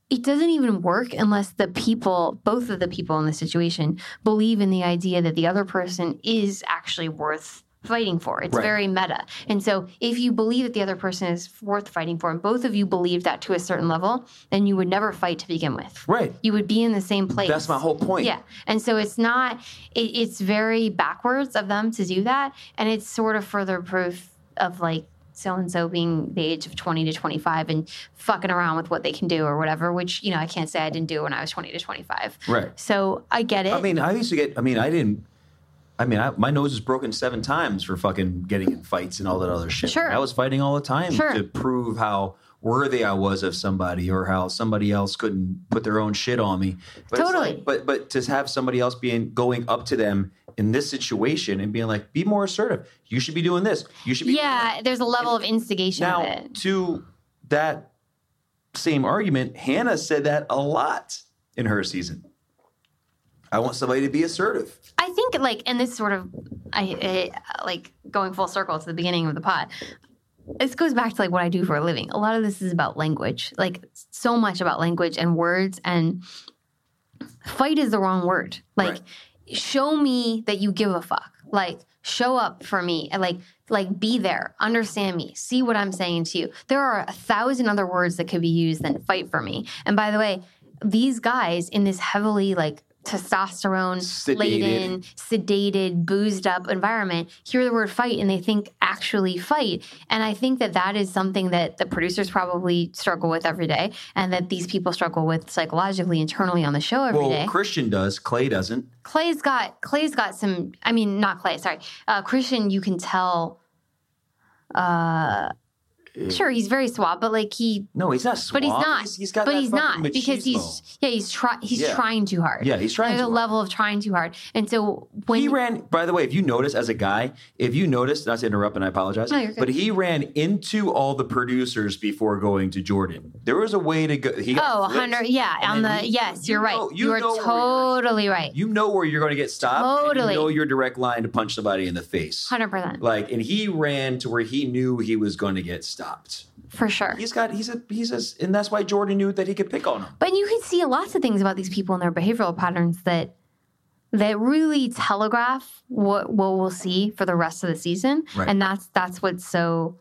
it doesn't even work unless the people, both of the people in the situation, believe in the idea that the other person is actually worth fighting for. It's Right. very meta. And so if you believe that the other person is worth fighting for, and both of you believe that to a certain level, then you would never fight to begin with. Right. You would be in the same place. That's my whole point. Yeah. And so it's not, it, it's very backwards of them to do that. And it's sort of further proof of like so and so being the age of 20 to 25 and fucking around with what they can do or whatever, which, you know, I can't say I didn't do when I was 20 to 25. Right. So I get it. I mean, I used to get. I mean, I didn't. I mean, I, my nose was broken seven times for fucking getting in fights and all that other shit. Sure. I was fighting all the time Sure. to prove how worthy I was of somebody or how somebody else couldn't put their own shit on me. But Totally. like- but but to have somebody else being going up to them in this situation and being like, be more assertive. You should be doing this. You should be yeah, there's a level of instigation Now, to that same argument, Hannah said that a lot in her season. I want somebody to be assertive. I think like, and this sort of, I, I like going full circle to the beginning of the pod. This goes back to like what I do for a living. A lot of this is about language, like so much about language and words. And fight is the wrong word. Like, Right. show me that you give a fuck. Like, show up for me and like, like be there, understand me, see what I'm saying to you. There are a thousand other words that could be used than fight for me. And by the way, these guys in this heavily like testosterone laden, sedated, boozed up environment hear the word fight and they think actually fight. And I think that that is something that the producers probably struggle with every day and that these people struggle with psychologically internally on the show every day. Well, Christian does. Clay doesn't. Clay's got Clay's got some. I mean, not Clay. Sorry, uh, Christian. You can tell. Uh, sure, he's very suave, but like he, No, he's not. Suave. but he's not. He's, he's got but he's not because he's yeah he's try he's Yeah. trying too hard. Yeah, he's trying There's a hard. level of trying too hard, and so when he ran. By the way, if you notice as a guy, if you notice, not to interrupt, and I apologize, No, you're good. but he ran into all the producers before going to Jordan. There was a way to go. He got oh, 100, yeah, on the he- yes, you you're right. know- you, you are you're- totally right. You know where you're going to get stopped. Totally. you know your direct line to punch somebody in the face. Hundred percent Like, and he ran to where he knew he was going to get stopped. For sure. He's got. He's a. He's a. And that's why Jordan knew that he could pick on him. But you can see lots of things about these people and their behavioral patterns that that really telegraph what what we'll see for the rest of the season. Right. And that's that's what's so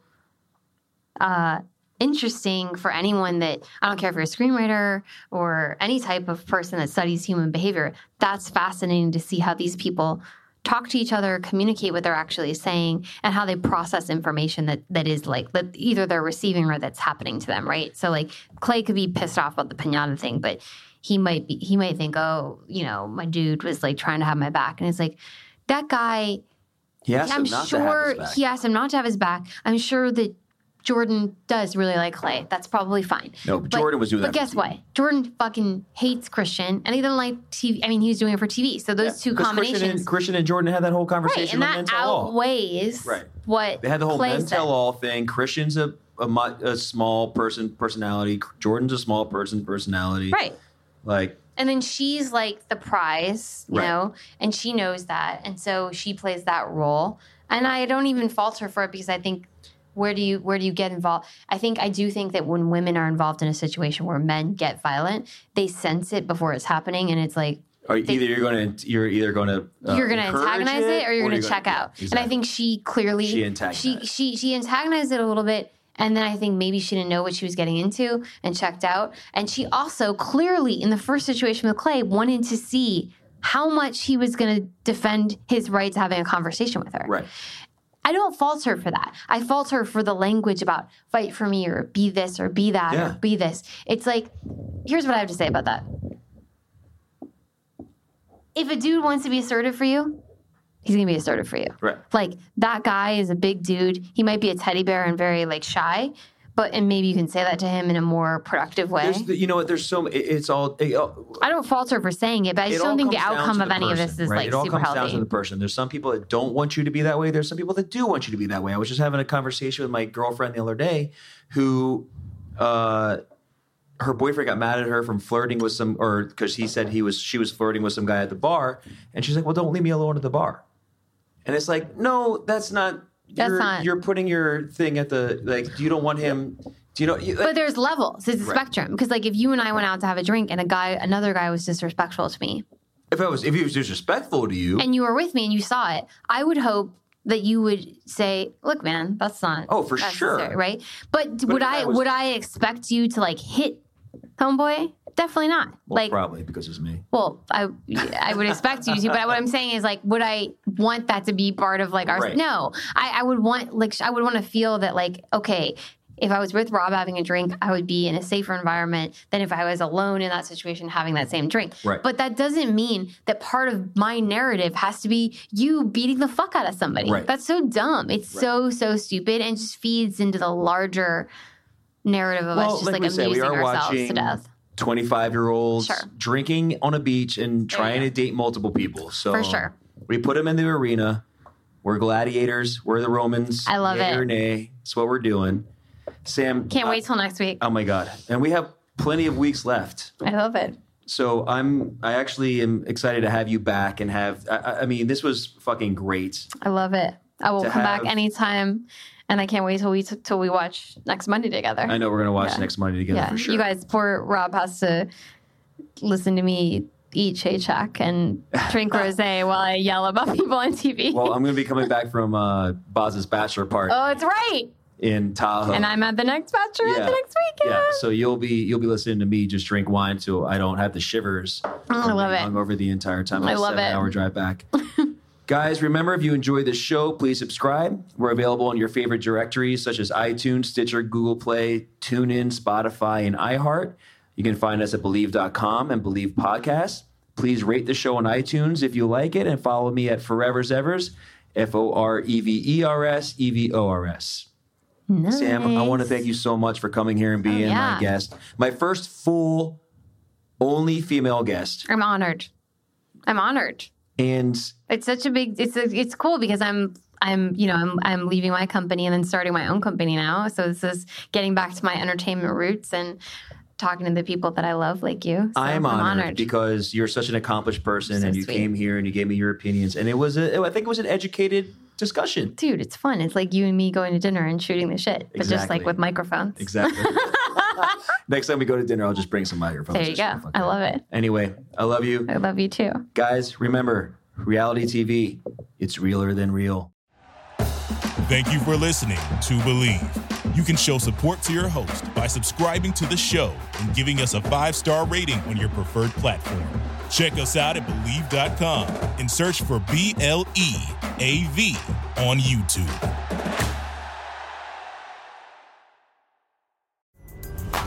uh interesting for anyone that I don't care if you're a screenwriter or any type of person that studies human behavior. That's fascinating to see how these people talk to each other, communicate what they're actually saying, and how they process information that that is like that either they're receiving or that's happening to them, right? So like Clay could be pissed off about the pinata thing, but he might be he might think, oh, you know, my dude was like trying to have my back, and it's like that guy. He I'm him not to have sure he asked him not to have his back. I'm sure that Jordan does really like Clay. That's probably fine. No, but Jordan was doing But that for guess what? Jordan fucking hates Christian, and he doesn't like TV. I mean, he was doing it for TV. So those two combinations, Christian and, Christian and Jordan had that whole conversation. right? And that Men Tell All. outweighs Right. what They had the whole Clay men tell all thing. Christian's a, a a small person personality. Jordan's a small person personality. right? Like And then she's like the prize, you Right. know, and she knows that. And so she plays that role. And I don't even fault her for it because I think where do you where do you get involved? I think I do think that when women are involved in a situation where men get violent, they sense it before it's happening and it's like or either you're going to you're either going to uh, you're going to antagonize it, or you're going to check gonna- out. yeah, And I think she clearly She antagonized. she she she antagonized it a little bit and then I think maybe she didn't know what she was getting into and checked out. And she also clearly in the first situation with Clay wanted to see how much he was going to defend his right to having a conversation with her. right. I don't fault her for that. I fault her for the language about fight for me or be this or be that Yeah. or be this. It's like, here's what I have to say about that. If a dude wants to be assertive for you, he's gonna be assertive for you. Right. Like that guy is a big dude. He might be a teddy bear and very like shy, but and maybe you can say that to him in a more productive way. The, you know what? There's so it's all. It, I don't falter for saying it, but I just don't think the outcome of the any of this is right? like it all super comes down to the person. There's some people that don't want you to be that way. There's some people that do want you to be that way. I was just having a conversation with my girlfriend the other day, who, uh, her boyfriend got mad at her from flirting with some, or because he said he was she was flirting with some guy at the bar, and she's like, "Well, don't leave me alone at the bar." And it's like, no, that's not. That's you're, not- You're putting your thing at the like. Do you don't want him. Do you know? You, But there's levels. It's a Right. spectrum. Because like if you and I went out to have a drink and a guy, another guy was disrespectful to me, if I was, if he was disrespectful to you, and you were with me and you saw it, I would hope that you would say, "Look, man, that's not Oh, for sure. right?" But, would I, I was- would I expect you to like hit homeboy? Definitely not. well, like, probably because it's me. well, I I would expect you to, but what I'm saying is like, would I want that to be part of like our? Right. No, I, I would want like I would want to feel that like okay. If I was with Rob having a drink, I would be in a safer environment than if I was alone in that situation having that same drink. Right. But that doesn't mean that part of my narrative has to be you beating the fuck out of somebody. Right. That's so dumb. It's so so stupid and just feeds into the larger narrative of us just like, we said, amusing we are ourselves watching to death. 25 year olds Sure. drinking on a beach and trying to date multiple people. So For sure. we put them in the arena. We're gladiators. We're the Romans. I love Yay it. Or nay. It's what we're doing. Sam. Can't uh, wait till next week. Oh my god! And we have plenty of weeks left. I love it. So I'm. I actually am excited to have you back and have. I- I, I mean, this was fucking great. I love it. I will come back anytime, and I can't wait till we till we watch next Monday together. I know we're gonna watch Yeah. next Monday together yeah, for sure. you guys. Poor Rob has to listen to me eat Chachak and drink rosé while I yell about people on TV. well, I'm gonna be coming back from uh, Boz's bachelor party oh, it's right. in Tahoe. And I'm at the next bachelorette Yeah. the next weekend. Yeah, so you'll be you'll be listening to me just drink wine so I don't have the shivers. I love it. Hung over the entire time. I love it. hour drive back. Guys, remember if you enjoy this show, please subscribe. We're available on your favorite directories such as iTunes, Stitcher, Google Play, TuneIn, Spotify, and iHeart. You can find us at Bleav.com and Believe Podcast. Please rate the show on iTunes if you like it and follow me at Forever's Evers, F O R E V E R S E V O R S. Sam, I want to thank you so much for coming here and being Oh, yeah. my guest. My first full, only female guest. I'm honored. I'm honored. And It's such a big. It's a, it's cool because I'm I'm you know I'm I'm leaving my company and then starting my own company now. So this is getting back to my entertainment roots and talking to the people that I love, like you. So I'm honored, because you're such an accomplished person So and you sweet. came here and you gave me your opinions. And it was, a, I think it was an educated discussion. dude, it's fun. It's like you and me going to dinner and shooting the shit, but just like with microphones. Exactly. Next time we go to dinner, I'll just bring some microphones. There you go. I love it. Anyway, I love you. I love you too. Guys, remember reality TV, it's realer than real. Thank you for listening to Bleav. You can show support to your host by subscribing to the show and giving us a five star rating on your preferred platform. Check us out at Bleav.com and search for B L E A V on YouTube.